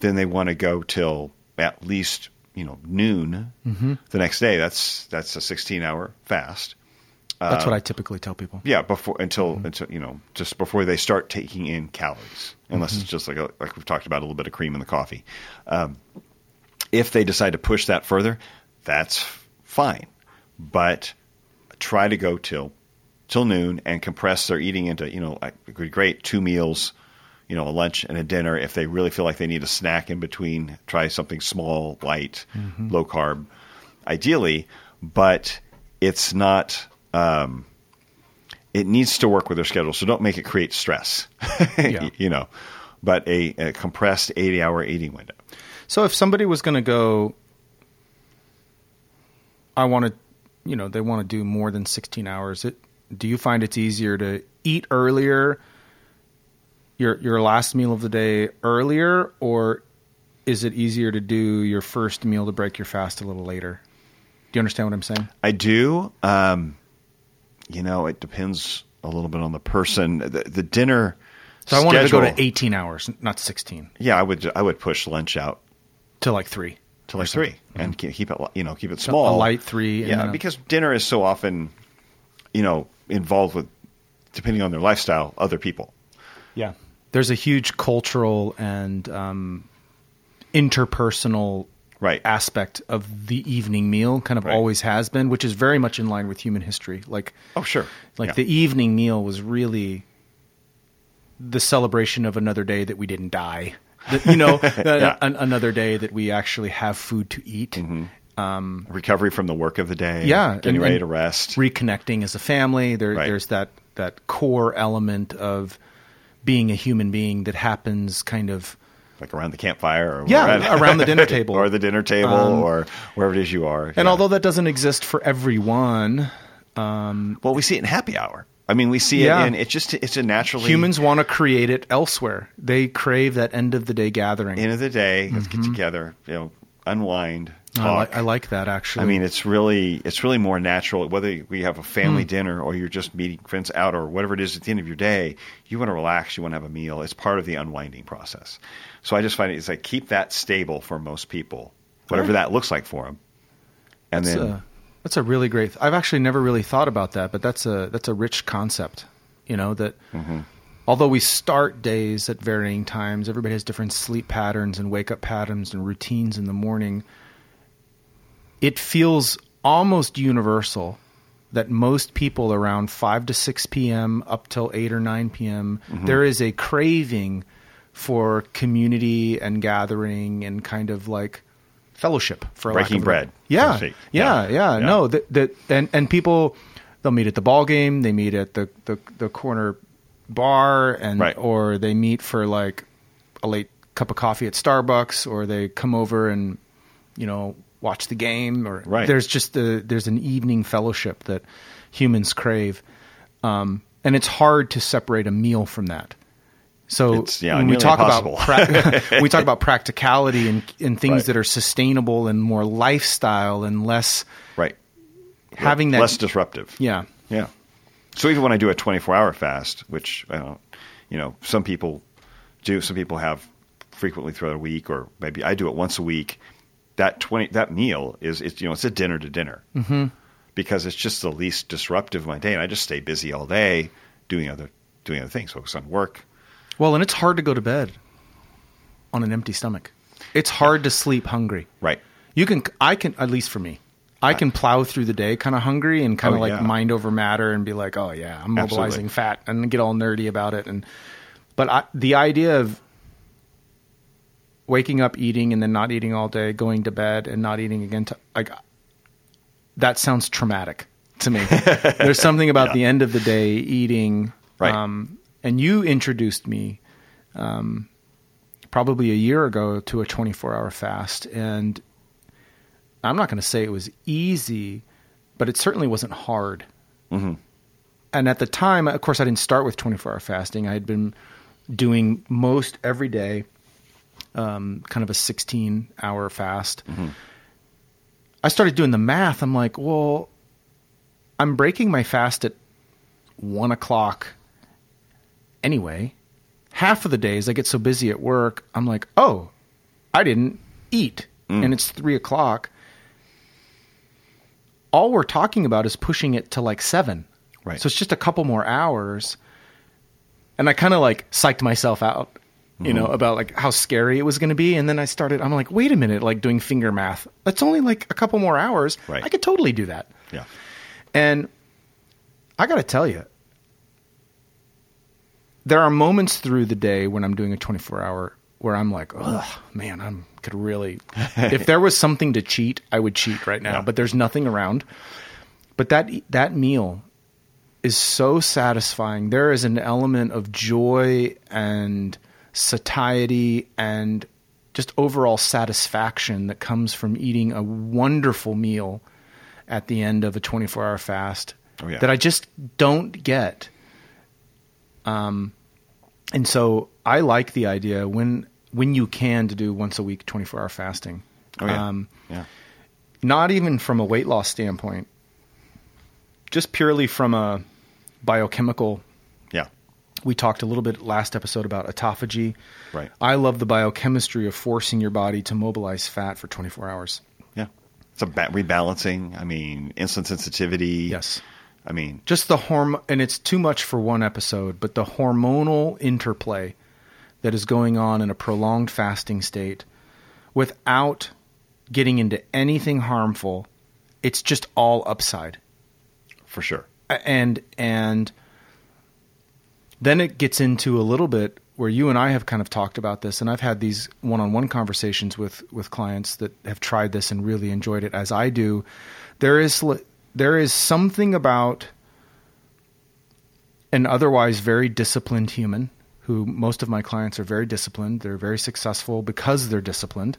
then they want to go till at least you know noon Mm-hmm. the next day. That's that's a sixteen hour fast. That's Uh, what I typically tell people. Yeah, before until Mm-hmm. until you know just before they start taking in calories, unless Mm-hmm. it's just like a, like we've talked about a little bit of cream in the coffee. Um, if they decide to push that further, that's fine, but try to go till till noon and compress their eating into you know like, it would be great two meals, you know a lunch and a dinner. If they really feel like they need a snack in between, try something small, light, low carb, ideally, but it's not. Um, it needs to work with their schedule, so don't make it create stress. (laughs) Yeah. you know, but a, a compressed eighty-hour eating window. So if somebody was going to go, I want to, you know, they want to do more than 16 hours. It, do you find it's easier to eat earlier, your your last meal of the day earlier, or is it easier to do your first meal to break your fast a little later? Do you understand what I'm saying? I do. Um, you know, it depends a little bit on the person. The, the dinner. So I wanted to go to 18 hours, not 16, Yeah, I would. I would push lunch out to like three. To like three and keep it. You know, keep it small. a light three. Yeah, because dinner is so often, you know, involved with, depending on their lifestyle, other people. Yeah. There's a huge cultural and um, interpersonal Right. aspect of the evening meal, kind of Right. always has been, which is very much in line with human history. Like, Oh, sure. like Yeah. the evening meal was really the celebration of another day that we didn't die. That, you know, (laughs) Yeah. an, another day that we actually have food to eat. Mm-hmm. Um, recovery from the work of the day. Yeah, getting and- ready and to rest. reconnecting as a family. There, Right. There's that that core element of being a human being that happens kind of like around the campfire or Yeah, wherever- around the dinner (laughs) table. or the dinner table Um, or wherever it is you are. And Yeah. although that doesn't exist for everyone, um, well, we see it in happy hour. I mean, we see Yeah. it in it's just it's a naturally humans want to create it elsewhere. They crave that end of the day gathering. end of the day. Let's get together, you know, unwind, I, talk. li- I like that actually. I mean, it's really it's really more natural. Whether we have a family Hmm. dinner or you're just meeting friends out or whatever it is at the end of your day, you want to relax. You want to have a meal. It's part of the unwinding process. So I just find it, it's like keep that stable for most people, whatever Right. that looks like for them. And that's then a, that's a really great. I've actually never really thought about that, but that's a that's a rich concept. You know that Mm-hmm. although we start days at varying times, everybody has different sleep patterns and wake up patterns and routines in the morning. It feels almost universal that most people around 5 to 6 p.m. up till 8 or 9 p.m. Mm-hmm. there is a craving for community and gathering and kind of like fellowship for Breaking bread, Yeah, yeah, Yeah. yeah, Yeah. No, that that and and people they'll meet at the ball game, they meet at the the, the corner bar, and Right. or they meet for like a late cup of coffee at Starbucks, or they come over and you know watch the game, or Right. there's just a there's an evening fellowship that humans crave, um, and it's hard to separate a meal from that. So It's, yeah, when we talk impossible. about pra- (laughs) we talk about (laughs) practicality and and things Right. that are sustainable and more lifestyle and less Right. having that less disruptive. yeah Yeah. So even when I do a 24 hour fast, which I don't, you know, some people do, some people have frequently throughout a week, or maybe I do it once a week. That 20 that meal is it's you know it's a dinner to dinner mm-hmm. because it's just the least disruptive of my day, and I just stay busy all day doing other doing other things, focus on work. Well and it's hard to go to bed on an empty stomach it's hard to sleep hungry Right. you can i can at least for me i can plow through the day kind of hungry and kind of Oh, like yeah. mind over matter and be like oh yeah i'm mobilizing Absolutely. fat and get all nerdy about it and but I, the idea of waking up eating and then not eating all day going to bed and not eating again to, like that sounds traumatic to me (laughs) there's something about the end of the day eating Right. um, and you introduced me um, probably a year ago to a 24 hour fast. And i'm not going to say it was easy but it certainly wasn't hard. Mm-hmm. and at the time of course i didn't start with 24 hour fasting. I had been doing most every day um, kind of a 16 hour fast. I started doing the math. I'm like well i'm breaking my fast at one o'clock anyway half of the days i get so busy at work i'm like oh i didn't eat. And it's three o'clock. All we're talking about is pushing it to like seven. Right. so it's just a couple more hours. And i kind of like psyched myself out you know Mm-hmm. about like how scary it was going to be. And then i started i'm like wait a minute like doing finger math. That's only like a couple more hours. Right. i could totally do that. Yeah. and I got to tell you, there are moments through the day when I'm doing a 24 hour where I'm like, oh man, I'm could really. (laughs) if there was something to cheat, I would cheat right now. Yeah. But there's nothing around. But that that meal is so satisfying. There is an element of joy and satiety and just overall satisfaction that comes from eating a wonderful meal at the end of a 24 hour fast Oh, yeah. that I just don't get. Um, and so I like the idea when when you can to do once a week 24 hour fasting. Oh yeah. Um, yeah. not even from a weight loss standpoint, just purely from a biochemical. Yeah. We talked a little bit last episode about autophagy. Right. I love the biochemistry of forcing your body to mobilize fat for 24 hours. Yeah. It's a ba- rebalancing. I mean, insulin sensitivity. Yes. I mean, Just the hormone, and it's too much for one episode, but the hormonal interplay that is going on in a prolonged fasting state without getting into anything harmful, it's just all upside. for sure. and and then it gets into a little bit where you and I have kind of talked about this, and I've had these one-on-one conversations with with clients that have tried this and really enjoyed it, as I do. There is there is something about an otherwise very disciplined human who most of my clients are very disciplined. They're very successful because they're disciplined.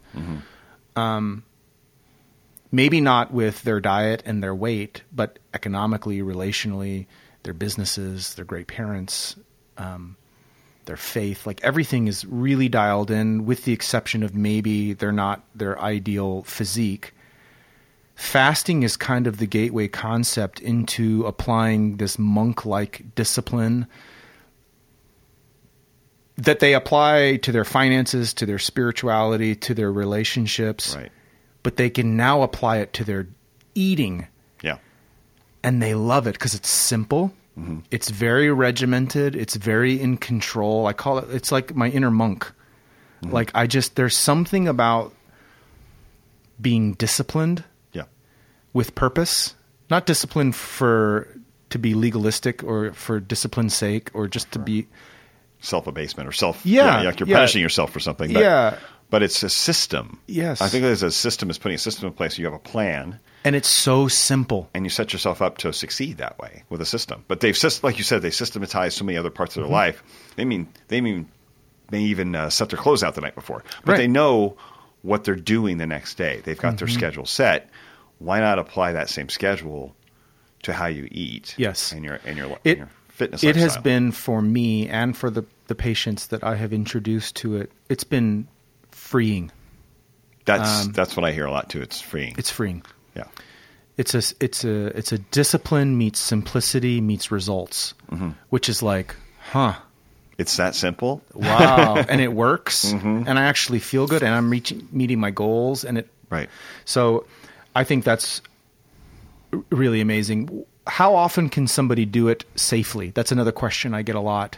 Um, maybe not with their diet and their weight, but economically, relationally, their businesses, their great parents, um, their faith. Like everything is really dialed in, with the exception of maybe they're not their ideal physique. Fasting is kind of the gateway concept into applying this monk like discipline that they apply to their finances, to their spirituality, to their relationships Right. but they can now apply it to their eating Yeah. and they love it because it's simple mm-hmm. it's very regimented it's very in control i call it it's like my inner monk mm-hmm. like i just there's something about being disciplined. With purpose not discipline for to be legalistic or for discipline's sake or just to be Self abasement or self. Yeah, Like you're yeah. punishing yourself for something. But, yeah but it's a system. Yes. I think there's a system is putting a system in place. You have a plan, And it's so simple. and you set yourself up to succeed that way with a system. But they've like you said, they systematize so many other parts of Mm-hmm. their life. They mean they mean may even uh, set their clothes out the night before, but Right. they know what they're doing the next day. They've got Mm-hmm. their schedule set. Why not apply that same schedule to how you eat? Yes. and your and your, and It, your fitness. it has been for me and for the, the patients that I have introduced to it, it's been freeing. that's that's what I hear a lot too. It's freeing. um, It's freeing. yeah. It's a it's a it's a discipline meets simplicity meets results, Mm-hmm. which is like, huh, It's that simple. wow, (laughs) and it works, Mm-hmm. and I actually feel good, and I'm reaching meeting my goals, and it Right. So, I think that's really amazing. How often can somebody do it safely? That's another question I get a lot.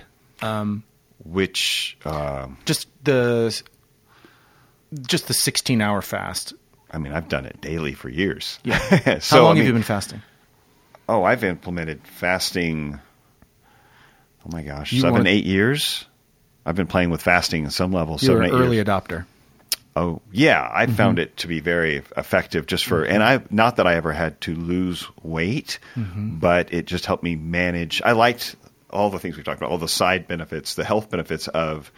Which um, Just the just the 16 hour fast. I mean, I've done it daily for years. Yeah. (laughs) so, How long I mean, have you been fasting? Oh, I've implemented fasting. Oh my gosh, You seven, weren't- eight years. I've been playing with fasting at some level. You're seven, an eight early years. adopter. Oh, yeah, I Mm-hmm. found it to be very effective. Just for, and I not that I ever had to lose weight, Mm-hmm. but it just helped me manage. I liked all the things we talked about, all the side benefits, the health benefits of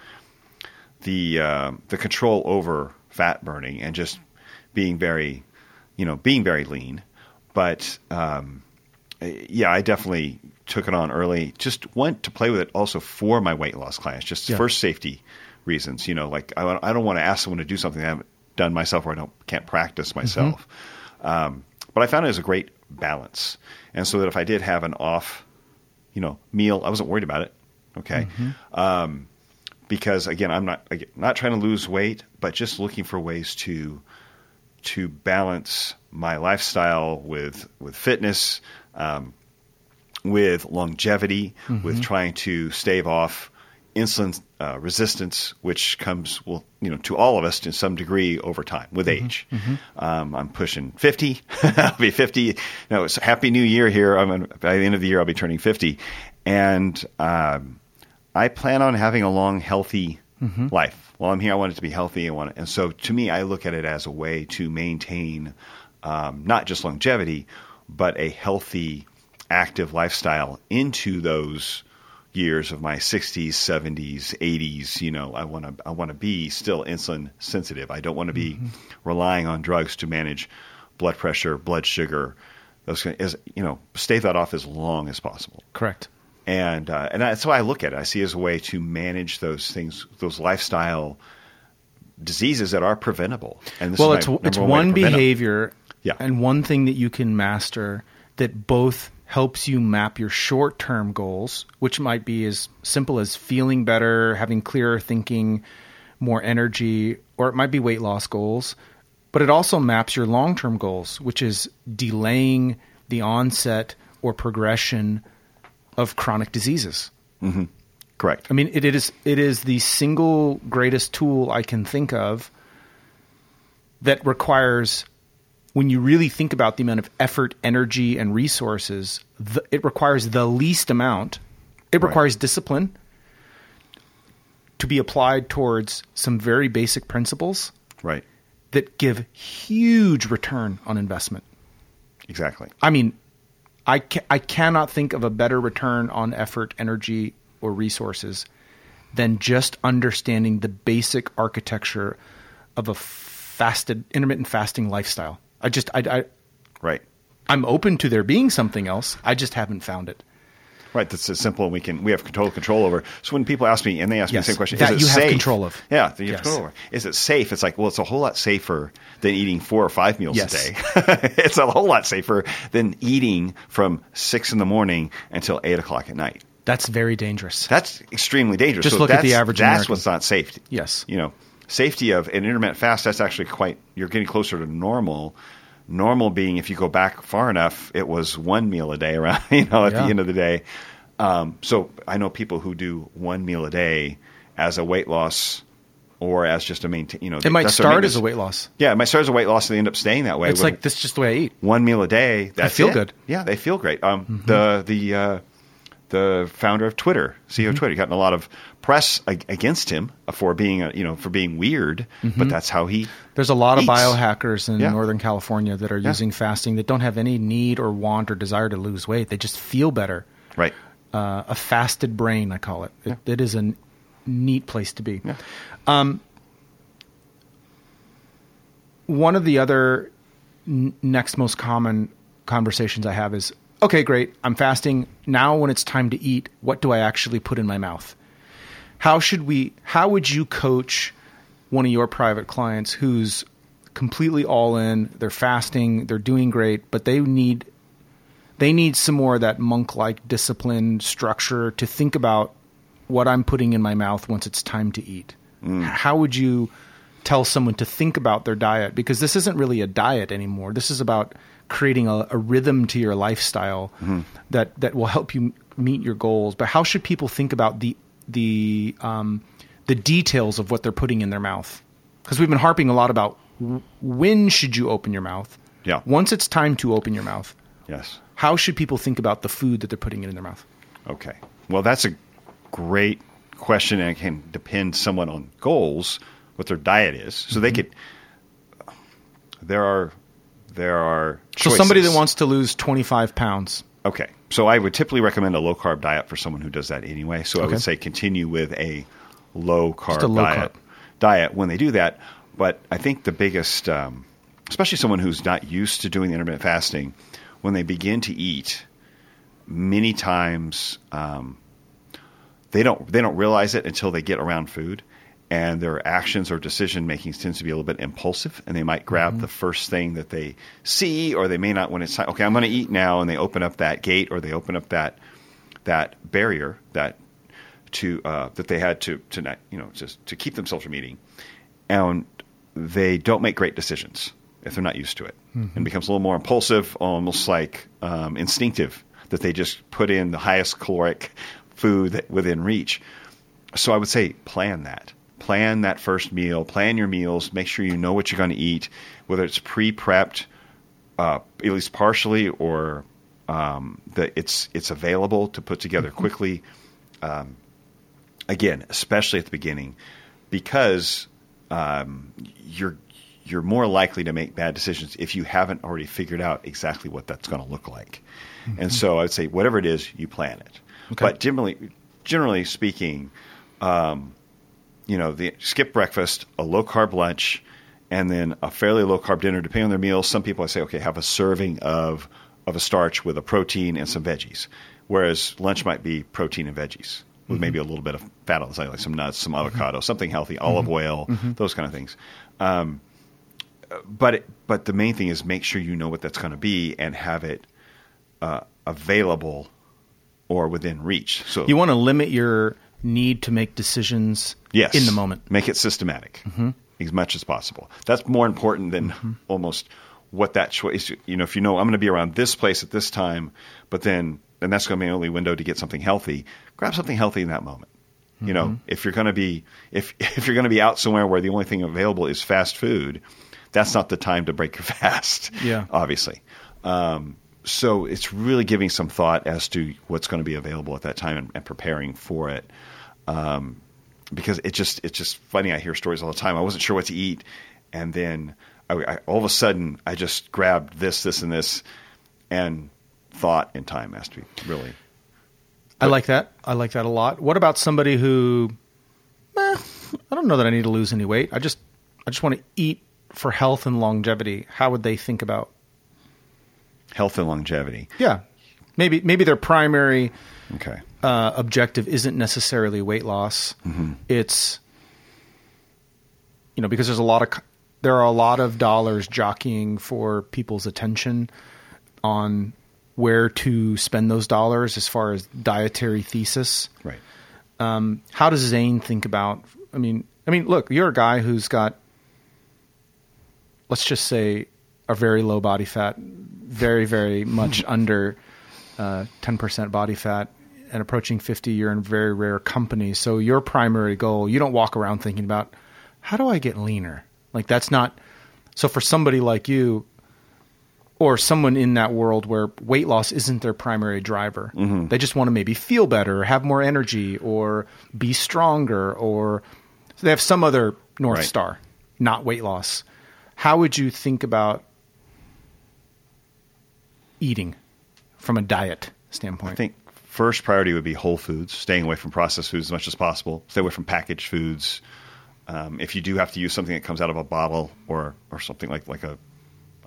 the uh, the control over fat burning and just being very, you know, being very lean. But um, yeah, I definitely took it on early. Just went to play with it also for my weight loss clients, just Yeah. for safety reasons. You know, like I, I don't want to ask someone to do something I haven't done myself or I don't can't practice myself. Um, but I found it as a great balance, and so that if I did have an off, you know, meal, I wasn't worried about it. Okay. Um, because again, I'm not again, not trying to lose weight, but just looking for ways to to balance my lifestyle with with fitness, um, with longevity, with trying to stave off insulin uh, resistance, which comes well, you know, to all of us to some degree over time with age. Um, I'm pushing fifty. (laughs) I'll be fifty. No, it's Happy New Year here. I'm on, by the end of the year, I'll be turning fifty, and um, I plan on having a long, healthy life. While I'm here, I want it to be healthy. I want it, and so to me, I look at it as a way to maintain um, not just longevity, but a healthy, active lifestyle into those years of my 60s, 70s, 80s. You know, I want to I want to be still insulin sensitive. I don't want to be relying on drugs to manage blood pressure, blood sugar. Those kind as you know, stave that off as long as possible Correct. and uh, and that's why I look at it. I see it as a way to manage those things, those lifestyle diseases that are preventable. And this well, it's it's to one behavior Yeah. and one thing that you can master that both helps you map your short-term goals, which might be as simple as feeling better, having clearer thinking, more energy, or it might be weight loss goals, but it also maps your long-term goals, which is delaying the onset or progression of chronic diseases. Mm-hmm. Correct. I mean, it, it is it is the single greatest tool I can think of that requires, when you really think about the amount of effort, energy, and resources, the, it requires the least amount. It Right. requires discipline to be applied towards some very basic principles Right. that give huge return on investment. Exactly. I mean, I ca- I cannot think of a better return on effort, energy, or resources than just understanding the basic architecture of a fasted, intermittent fasting lifestyle. I just I, I Right. I'm open to there being something else. I just haven't found it. Right. That's as simple. We can we have total control over. So when people ask me and they ask me the same question, that is it you have control of. Yeah, that you have control over. Is it safe? It's like, well, it's a whole lot safer than eating four or five meals Yes. a day. (laughs) it's a whole lot safer than eating from six in the morning until eight o'clock at night. That's very dangerous. That's extremely dangerous. Just So look at the average That's American. what's not safe. Yes. You know, safety of an intermittent fast. That's actually quite. You're getting closer to normal. Normal being, if you go back far enough, it was one meal a day (laughs) around. You know, at Yeah. the end of the day. Um, so I know people who do one meal a day as a weight loss, or as just a maintain. You know, it might start as a weight loss. Yeah, it might start as a weight loss, and they end up staying that way. It's with- like this is just the way I eat. one meal a day. That's feel it. good. Yeah, they feel great. Um, The the uh, the founder of Twitter, CEO of Twitter, gotten a lot of press ag- against him for being a, you know for being weird, but that's how he. There's a lot of biohackers in Yeah. Northern California that are using fasting that don't have any need or want or desire to lose weight. They just feel better. Right. Uh, a fasted brain, I call it. It, it is a neat place to be. Yeah. Um, one of the other n- next most common conversations I have is okay, great, I'm fasting. Now, when it's time to eat, what do I actually put in my mouth? How should we, how would you coach one of your private clients who's completely all in, they're fasting, they're doing great, but they need they need some more of that monk like discipline structure to think about what I'm putting in my mouth once it's time to eat. Mm. How would you tell someone to think about their diet? Because this isn't really a diet anymore. This is about creating a, a rhythm to your lifestyle that, that will help you meet your goals. But how should people think about the the um, the details of what they're putting in their mouth? Because we've been harping a lot about when should you open your mouth. Yeah. Once it's time to open your mouth, Yes. how should people think about the food that they're putting in their mouth? Okay. Well, that's a great question, and it can depend somewhat on goals, what their diet is. So Mm-hmm. they could. There are, there are. So somebody that wants to lose 25 pounds. Okay. So I would typically recommend a low carb diet for someone who does that anyway. So I would say continue with a low carb a low diet, carb. diet when they do that. But I think the biggest, um, especially someone who's not used to doing intermittent fasting, when they begin to eat, many times um, they don't they don't realize it until they get around food, and their actions or decision making tends to be a little bit impulsive, and they might grab the first thing that they see, or they may not when it's time. Okay, I'm going to eat now, and they open up that gate or they open up that that barrier that to uh, that they had to to not, you know just to keep themselves from eating, and they don't make great decisions if they're not used to it, and becomes a little more impulsive, almost like um, instinctive that they just put in the highest caloric food that within reach. So I would say plan that. Plan that first meal. Plan your meals. Make sure you know what you're going to eat, whether it's pre-prepped, uh, at least partially, or um, that it's it's available to put together quickly. Um, again, especially at the beginning, because um, you're you're more likely to make bad decisions if you haven't already figured out exactly what that's going to look like. And so I'd say whatever it is, you plan it. Okay. But generally, generally speaking, um, you know, the skip breakfast, a low carb lunch, and then a fairly low carb dinner, depending on their meals. Some people I say, okay, have a serving of of a starch with a protein and some veggies, whereas lunch might be protein and veggies with maybe a little bit of fat on the side, like some nuts, some avocado, something healthy, olive oil, those kind of things. Um, but it, but the main thing is make sure you know what that's going to be and have it uh, available or within reach. So You want to limit your need to make decisions Yes. in the moment. Make it systematic mm-hmm. as much as possible. That's more important than mm-hmm. almost what that choice. You know, if you know I'm going to be around this place at this time, but then and that's going to be the only window to get something healthy. Grab something healthy in that moment. You know, mm-hmm. if you're going to be if (laughs) if you're going to be out somewhere where the only thing available is fast food, that's not the time to break your (laughs) fast. Yeah. obviously. Um, so it's really giving some thought as to what's going to be available at that time and, and preparing for it Um, because it just it's just funny. I hear stories all the time. I wasn't sure what to eat, and then I, I, all of a sudden I just grabbed this, this, and this, and thought and time has to be really. I like that. I like that a lot. What about somebody who, eh, I don't know that I need to lose any weight. I just, I just want to eat for health and longevity. How would they think about? Health and longevity. Yeah, maybe maybe their primary Okay. uh, objective isn't necessarily weight loss. It's you know because there's a lot of there are a lot of dollars jockeying for people's attention on where to spend those dollars as far as dietary thesis. Right. Um, how does Zane think about? I mean, I mean, look, you're a guy who's got, let's just say, a very low body fat, very, very much (laughs) under uh, ten percent body fat, and approaching fifty. You're in very rare company, so your primary goal, you don't walk around thinking about how do I get leaner. Like that's not. So for somebody like you, or someone in that world where weight loss isn't their primary driver. They just want to maybe feel better, or have more energy, or be stronger, or so they have some other north Right. star, not weight loss. How would you think about eating from a diet standpoint? I think first priority would be whole foods, staying away from processed foods as much as possible. Stay away from packaged foods. Um, if you do have to use something that comes out of a bottle or or something like like a,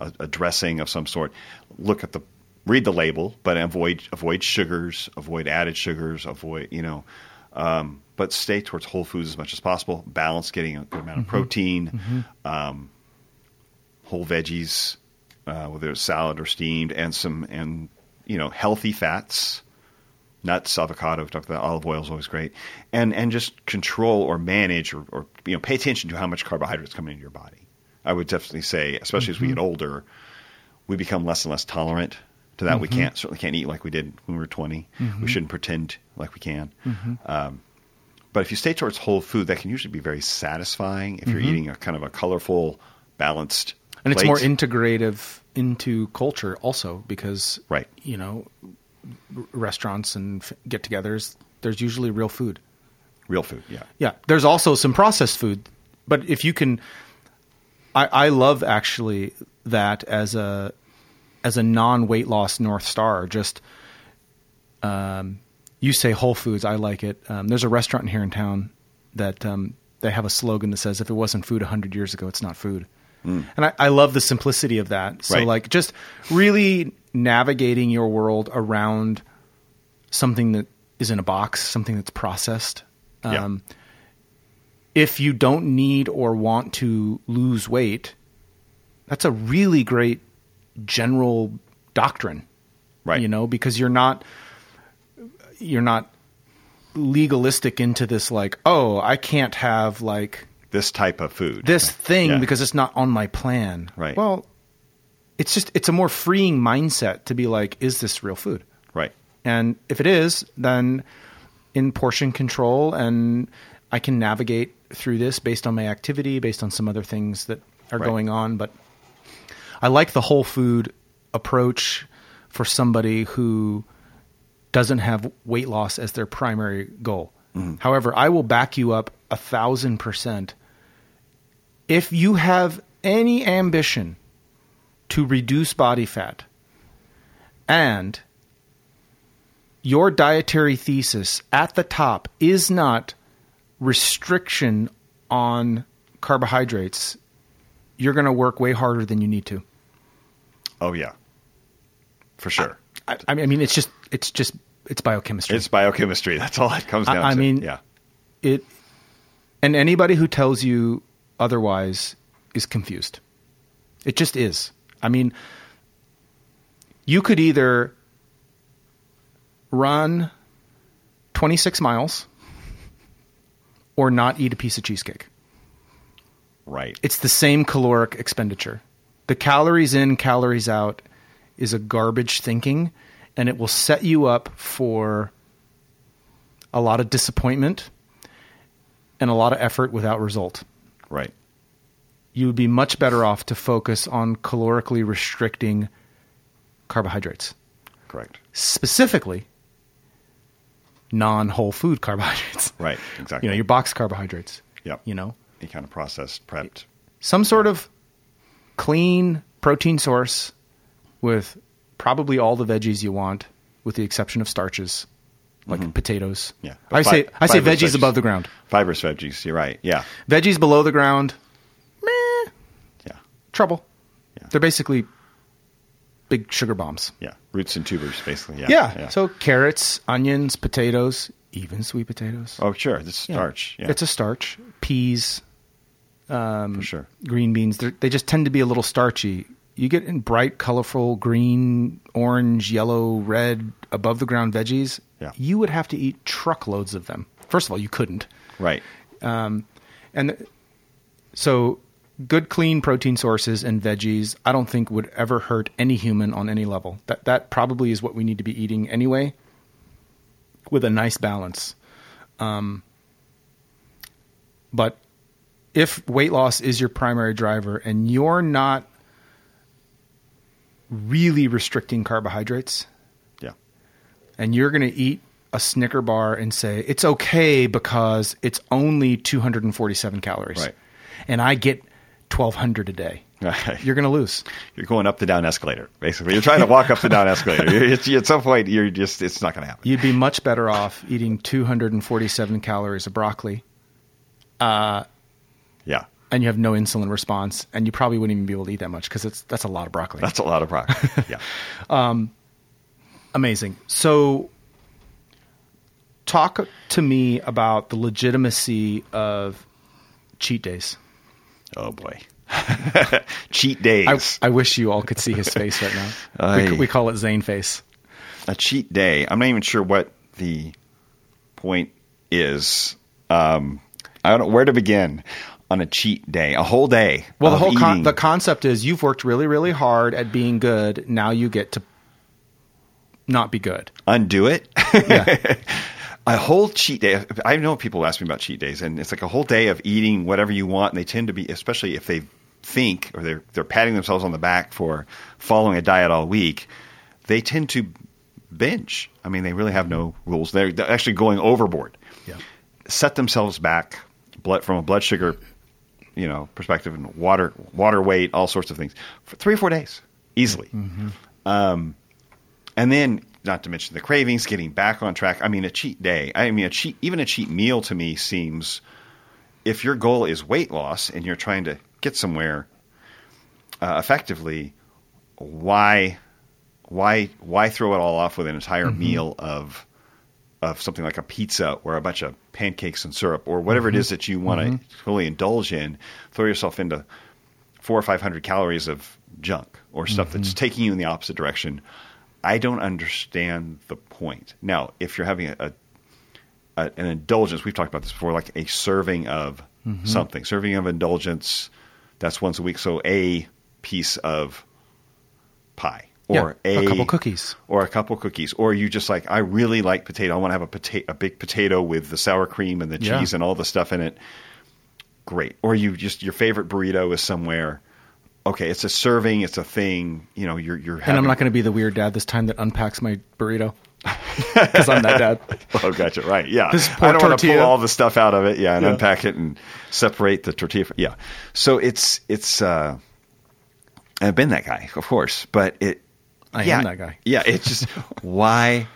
a a dressing of some sort, look at the read the label, but avoid avoid sugars, avoid added sugars, avoid you know. Um, but stay towards whole foods as much as possible. Balance, getting a good amount of protein, um, whole veggies, uh, whether it's salad or steamed, and some and you know healthy fats, nuts, avocado. We talked about olive oil is always great, and and just control or manage or, or you know pay attention to how much carbohydrates come into your body. I would definitely say, especially as we get mm-hmm. older, we become less and less tolerant to that. We mm-hmm. can't certainly can't eat like we did when we were 20 We mm-hmm. shouldn't pretend like we can. Um, but if you stay towards whole food, that can usually be very satisfying if you're eating a kind of a colorful, balanced. And it's more integrative into culture also because Right. you know restaurants and get-togethers there's usually real food. Real food. Yeah, yeah there's also some processed food. But if you can i i love actually that as a as a non-weight loss north star just um you say whole foods i like it. Um, there's a restaurant here in town that um, they have a slogan that says if it wasn't food 100 years ago it's not food and I, I love the simplicity of that so Right. like just really navigating your world around something that is in a box something that's processed Yeah. um, if you don't need or want to lose weight, that's a really great general doctrine. Right. You know, because you're not you're not legalistic into this like, oh, I can't have like this type of food. this thing Yeah. because it's not on my plan. Right. Well, it's just it's a more freeing mindset to be like, is this real food? right. And if it is, then in portion control, and I can navigate through this based on my activity, based on some other things that are Right. going on. But I like the whole food approach for somebody who doesn't have weight loss as their primary goal. Mm-hmm. However, I will back you up a thousand percent. If you have any ambition to reduce body fat and your dietary thesis at the top is not restriction on carbohydrates, you're going to work way harder than you need to. Oh yeah, for sure. I, I mean, it's just it's just it's biochemistry. it's biochemistry. That's all it comes I- down I to. I mean- yeah, it and anybody who tells you otherwise is confused. It just is. I mean, you could either run 26 miles or not eat a piece of cheesecake. right. It's the same caloric expenditure. The calories in, calories out is a garbage thinking, and it will set you up for a lot of disappointment and a lot of effort without result. Right. You would be much better off to focus on calorically restricting carbohydrates, Correct. specifically non whole food carbohydrates. (laughs) Right. Exactly. You know, your box carbohydrates. Yep. You know, Any kind of processed, prepped. some sort of clean protein source with probably all the veggies you want, with the exception of starches like potatoes. Mm-hmm. Yeah. I Fi- say I say veggies veggies. above the ground. Fibrous veggies. You're right. Yeah. Veggies below the ground, meh, Yeah. trouble. Yeah. They're basically big sugar bombs. Yeah. Roots and tubers, basically. Yeah. Yeah. So carrots, onions, potatoes, even sweet potatoes. Oh, sure. It's Yeah. starch. Yeah. It's a starch. Peas, for sure. green beans, they're- they just tend to be a little starchy. You get in bright, colorful green, orange, yellow, red, above the ground veggies. Yeah. You would have to eat truckloads of them. First of all, you couldn't. Right. And so, good, clean protein sources and veggies, I don't think would ever hurt any human on any level. That that probably is what we need to be eating anyway, with a nice balance. Um, but if weight loss is your primary driver and you're not really restricting carbohydrates. And you're going to eat a Snicker bar and say it's okay because it's only 247 calories, Right. and I get 1,200 a day. (laughs) Right. You're going to lose. You're going up the down escalator, basically. You're trying to walk up the down escalator. (laughs) You're- at some point, you're just, it's not going to happen. You'd be much better off eating 247 calories of broccoli, uh, Yeah. and you have no insulin response, and you probably wouldn't even be able to eat that much because it's that's a lot of broccoli. That's a lot of broccoli. (laughs) Yeah. Um, Amazing. So, talk to me about the legitimacy of cheat days. Oh, boy. (laughs) Cheat days. I, I wish you all could see his face right now. (laughs) Aye. We, we call it Zane face. a cheat day. I'm not even sure what the point is. Um, I don't know where to begin on a cheat day. A whole day. Well, the whole con- the concept is you've worked really, really hard at being good. Now you get to not be good. undo it. Yeah. (laughs) a whole cheat day. I know people ask me about cheat days, and it's like a whole day of eating whatever you want. And they tend to be, especially if they think or they're they're patting themselves on the back for following a diet all week. They tend to binge. I mean, they really have no rules. They're, they're actually going overboard. Yeah. Set themselves back, blood from a blood sugar, you know, perspective, and water water weight, all sorts of things for three or four days easily. Um, and then not to mention the cravings, getting back on track. I mean, a cheat day. I mean, a cheat, even a cheat meal to me seems, if your goal is weight loss and you're trying to get somewhere uh, effectively, why, why, why throw it all off with an entire mm-hmm. meal of, of something like a pizza or a bunch of pancakes and syrup or whatever it mm-hmm. is that you want to mm-hmm. totally indulge in? Throw yourself into four or five hundred calories of junk or stuff that's taking you in the opposite direction. I don't understand the point. Now, if you're having a, a, a an indulgence, we've talked about this before, like a serving of mm-hmm. something, serving of indulgence, that's once a week. So a piece of pie or Yeah, a, a couple cookies. or a couple cookies, or you just like I really like potato. I want to have a potato, a big potato with the sour cream and the Yeah. cheese and all the stuff in it. Great. Or you just your favorite burrito is somewhere. Okay, it's a serving, it's a thing. You know, you're you're. And I'm not going to be the weird dad this time that unpacks my burrito because I'm that dad. (laughs) Oh, gotcha. Right. Yeah. This I don't want to pull all the stuff out of it. Yeah, and Yeah. unpack it and separate the tortilla. fr- Yeah. So it's it's. uh I've been that guy, of course, but it. I yeah, am that guy. Yeah. It's just (laughs) why.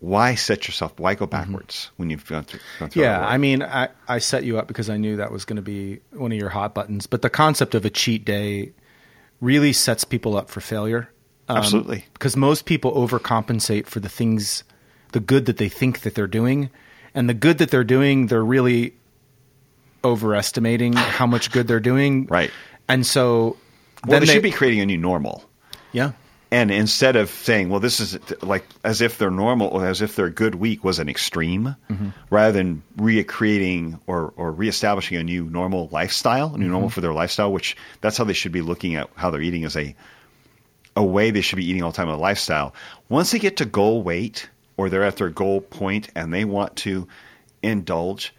Why set yourself? Why go backwards when you've gone through? Gone through Mm-hmm. Yeah. I mean, I, I set you up because I knew that was going to be one of your hot buttons. But the concept of a cheat day really sets people up for failure. Um, Absolutely. Because most people overcompensate for the things, the good that they think that they're doing. And the good that they're doing, they're really overestimating (sighs) how much good they're doing. Right. And so Well, then they should be creating a new normal. Yeah. And instead of saying, well, this is like as if their normal or as if their good week was an extreme, mm-hmm. rather than recreating or, or reestablishing a new normal lifestyle, a new normal mm-hmm. for their lifestyle, which that's how they should be looking at how they're eating as a a way they should be eating all the time, a lifestyle. Once they get to goal weight or they're at their goal point and they want to indulge,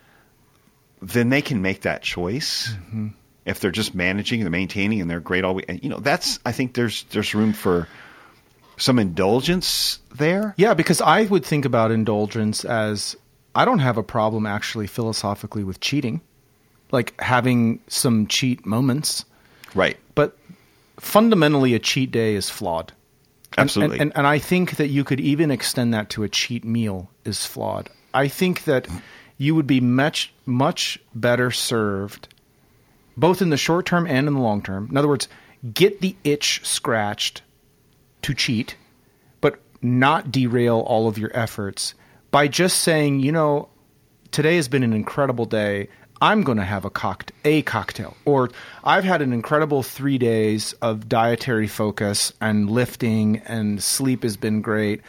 then they can make that choice. Mm-hmm. If they're just managing and maintaining and they're great all week, and you know that's I think there's there's room for some indulgence there. Yeah, because I would think about indulgence as I don't have a problem actually philosophically with cheating, like having some cheat moments, Right. but fundamentally a cheat day is flawed. And- Absolutely. And, and, and I think that you could even extend that to a cheat meal is flawed. I think that you would be much, much better served, both in the short term and in the long term. In other words, get the itch scratched to cheat, but not derail all of your efforts by just saying, you know, today has been an incredible day. I'm going to have a cocktail, a cocktail, or I've had an incredible three days of dietary focus and lifting, and sleep has been great.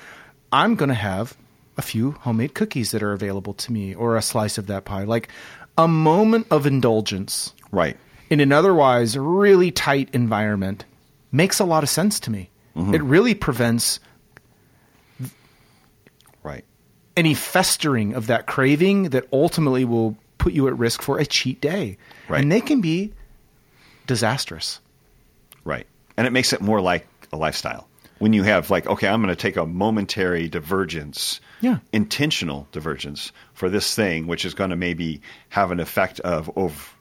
I'm going to have a few homemade cookies that are available to me, or a slice of that pie, like a moment of indulgence right. in an otherwise really tight environment makes a lot of sense to me. Mm-hmm. It really prevents Right. any festering of that craving that ultimately will put you at risk for a cheat day. Right. And they can be disastrous. Right. And it makes it more like a lifestyle. When you have like, okay, I'm going to take a momentary divergence, Yeah. intentional divergence for this thing, which is going to maybe have an effect of of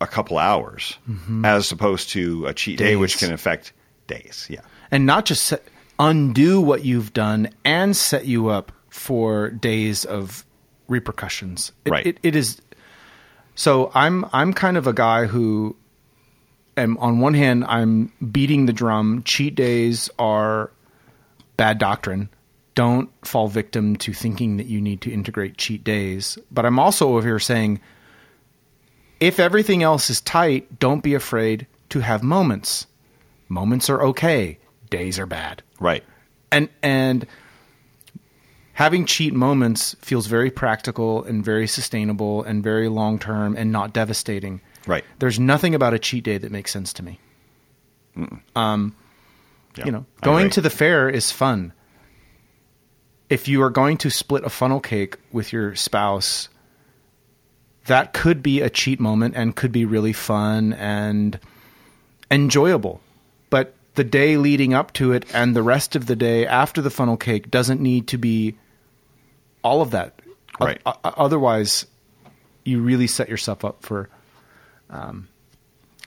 a couple hours, as opposed to a cheat day, which Mm-hmm. Can affect days. Yeah, and not just set, undo what you've done and set you up for days of repercussions. It, Right. It, it is. So I'm I'm kind of a guy who am on one hand I'm beating the drum. Cheat days are bad doctrine. Don't fall victim to thinking that you need to integrate cheat days. But I'm also over here saying if everything else is tight, don't be afraid to have moments. Moments are okay. Days are bad. right. And and having cheat moments feels very practical and very sustainable and very long term and not devastating. Right. There's nothing about a cheat day that makes sense to me. Um, yeah, You know, going to the fair is fun. If you are going to split a funnel cake with your spouse, that could be a cheat moment and could be really fun and enjoyable. But the day leading up to it and the rest of the day after the funnel cake doesn't need to be all of that. Right. o- otherwise, you really set yourself up for um,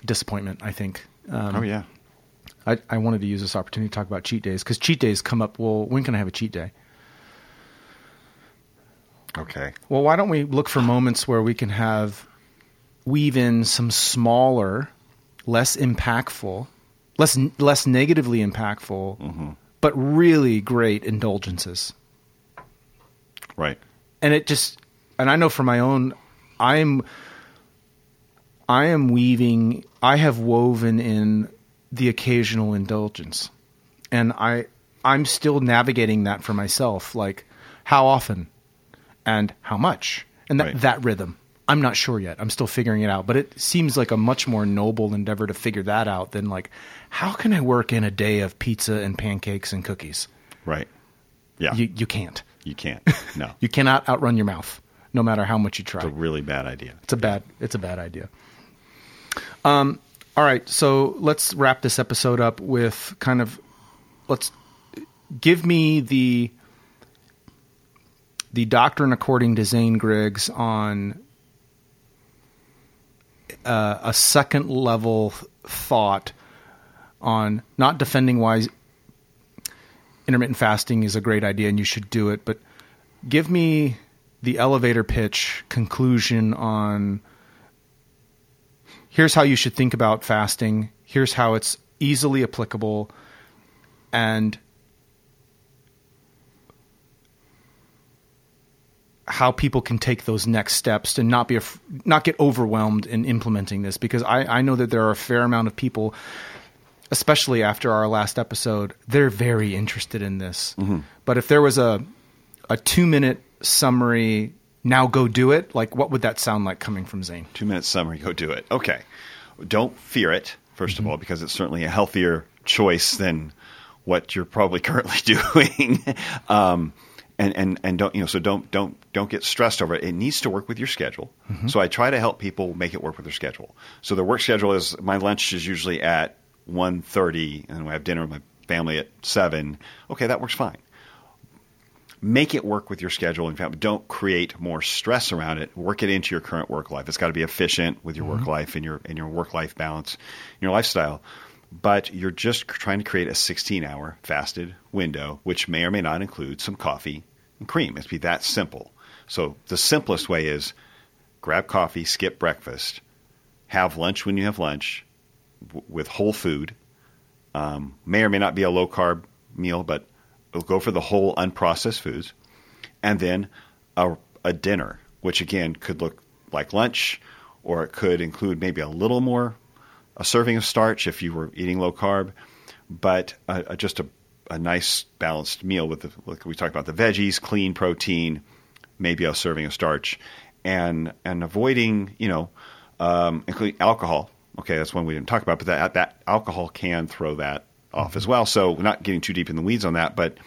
disappointment, I think. Um, oh yeah, I, I wanted to use this opportunity to talk about cheat days because cheat days come up. Well, when can I have a cheat day? Okay, Well, why don't we look for moments where we can have weave in some smaller, less impactful, less less negatively impactful, mm-hmm. but really great indulgences. right, And it just and I know for my own I'm I am weaving I have woven in the occasional indulgence. And I I'm still navigating that for myself like how often and how much and that Right. that rhythm. I'm not sure yet. I'm still figuring it out, but it seems like a much more noble endeavor to figure that out than like how can I work in a day of pizza and pancakes and cookies? right. Yeah, You you, you can't. You can't. No, (laughs) You cannot outrun your mouth, no matter how much you try. it's a really bad idea. It's a bad. It's a bad idea. Um. All right. So let's wrap this episode up with kind of let's give me the the doctrine according to Zane Griggs on uh, a second level thought on not defending why intermittent fasting is a great idea and you should do it, but give me the elevator pitch conclusion on here's how you should think about fasting, here's how it's easily applicable, and how people can take those next steps to not be af- not get overwhelmed in implementing this because I, I know that there are a fair amount of people especially after our last episode they're very interested in this but if there was a a two minute summary now go do it like what would that sound like coming from zane Two minute summary, go do it. Okay. Don't fear it, 1st of all, because it's certainly a healthier choice than what you're probably (laughs) currently doing. (laughs) um, and, and, and don't, you know, so don't, don't, don't get stressed over it. It needs to work with your schedule. Mm-hmm. So I try to help people make it work with their schedule. So their work schedule is my lunch is usually at 1.30 and I have dinner with my family at seven. Okay. That works fine make it work with your schedule. Fact, don't create more stress around it. Work it into your current work life. It's got to be efficient with your work mm-hmm. life and your and your work life balance, and your lifestyle. But you're just trying to create a 16 hour fasted window, which may or may not include some coffee and cream. It's be that simple. So the simplest way is grab coffee, skip breakfast, have lunch when you have lunch w- with whole food. Um, may or may not be a low carb meal, but go for the whole unprocessed foods, and then a, a dinner, which again could look like lunch, or it could include maybe a little more, a serving of starch if you were eating low carb, but uh, just a, a nice balanced meal with the like we talked about the veggies, clean protein, maybe a serving of starch, and and avoiding you know um, including alcohol. Okay, that's one we didn't talk about, but that that alcohol can throw that off as well. So we're not getting too deep in the weeds on that, but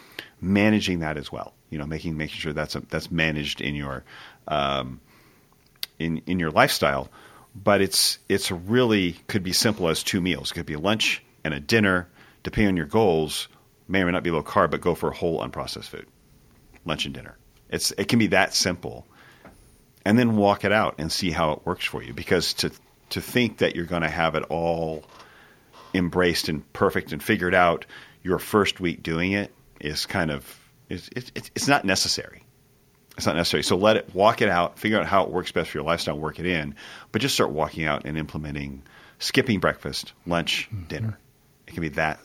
managing that as well. You know, making making sure that's a, that's managed in your um, in in your lifestyle. But it's it's really could be simple as two meals. It could be a lunch and a dinner depending on your goals, may or may not be low carb, but go for whole unprocessed food, lunch and dinner. It's it can be that simple, and then walk it out and see how it works for you. Because to to think that you're going to have it all embraced and perfect and figured out your first week doing it is kind of it's, it's, it's not necessary. It's not necessary. So let it walk it out, figure out how it works best for your lifestyle, work it in, but just start walking out and implementing skipping breakfast, lunch, mm-hmm. dinner. It can be that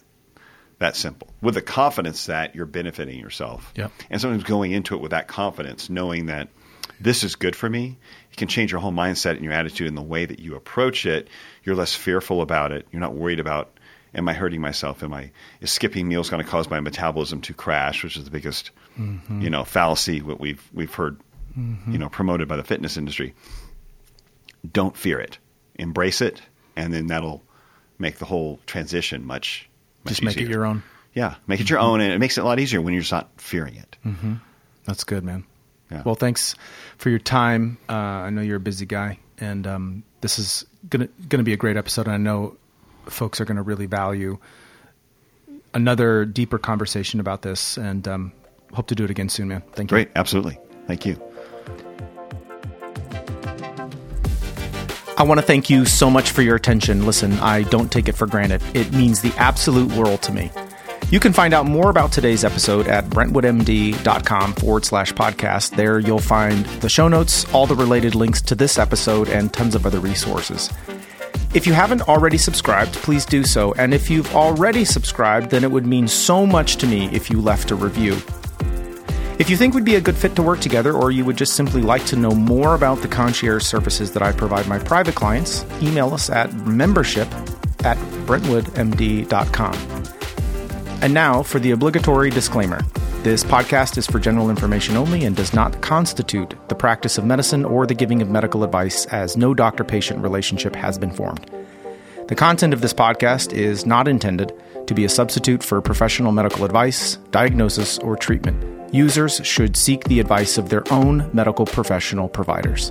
that simple with the confidence that you're benefiting yourself. Yep. And sometimes going into it with that confidence, knowing that this is good for me, it can change your whole mindset and your attitude and the way that you approach it. You're less fearful about it. You're not worried about am I hurting myself? Am I is skipping meals going to cause my metabolism to crash, which is the biggest mm-hmm. you know fallacy what we've we've heard mm-hmm. you know promoted by the fitness industry. Don't fear it. Embrace it and then that'll make the whole transition much, much just make easier. it your own. Yeah, make it mm-hmm. your own, and it makes it a lot easier when you're just not fearing it. Mm-hmm. That's good, man. Yeah. Well, thanks for your time. Uh, I know you're a busy guy, and um, this is gonna gonna be a great episode. And I know folks are going to really value another deeper conversation about this. And um, hope to do it again soon, man. Thank you. Great, absolutely. Thank you. I want to thank you so much for your attention. Listen, I don't take it for granted. It means the absolute world to me. You can find out more about today's episode at brentwoodmd.com forward slash podcast. There you'll find the show notes, all the related links to this episode, and tons of other resources. If you haven't already subscribed, please do so. And if you've already subscribed, then it would mean so much to me if you left a review. If you think we'd be a good fit to work together, or you would just simply like to know more about the concierge services that I provide my private clients, email us at membership at brentwoodmd.com. And now for the obligatory disclaimer. This podcast is for general information only and does not constitute the practice of medicine or the giving of medical advice, as no doctor patient relationship has been formed. The content of this podcast is not intended to be a substitute for professional medical advice, diagnosis, or treatment. Users should seek the advice of their own medical professional providers.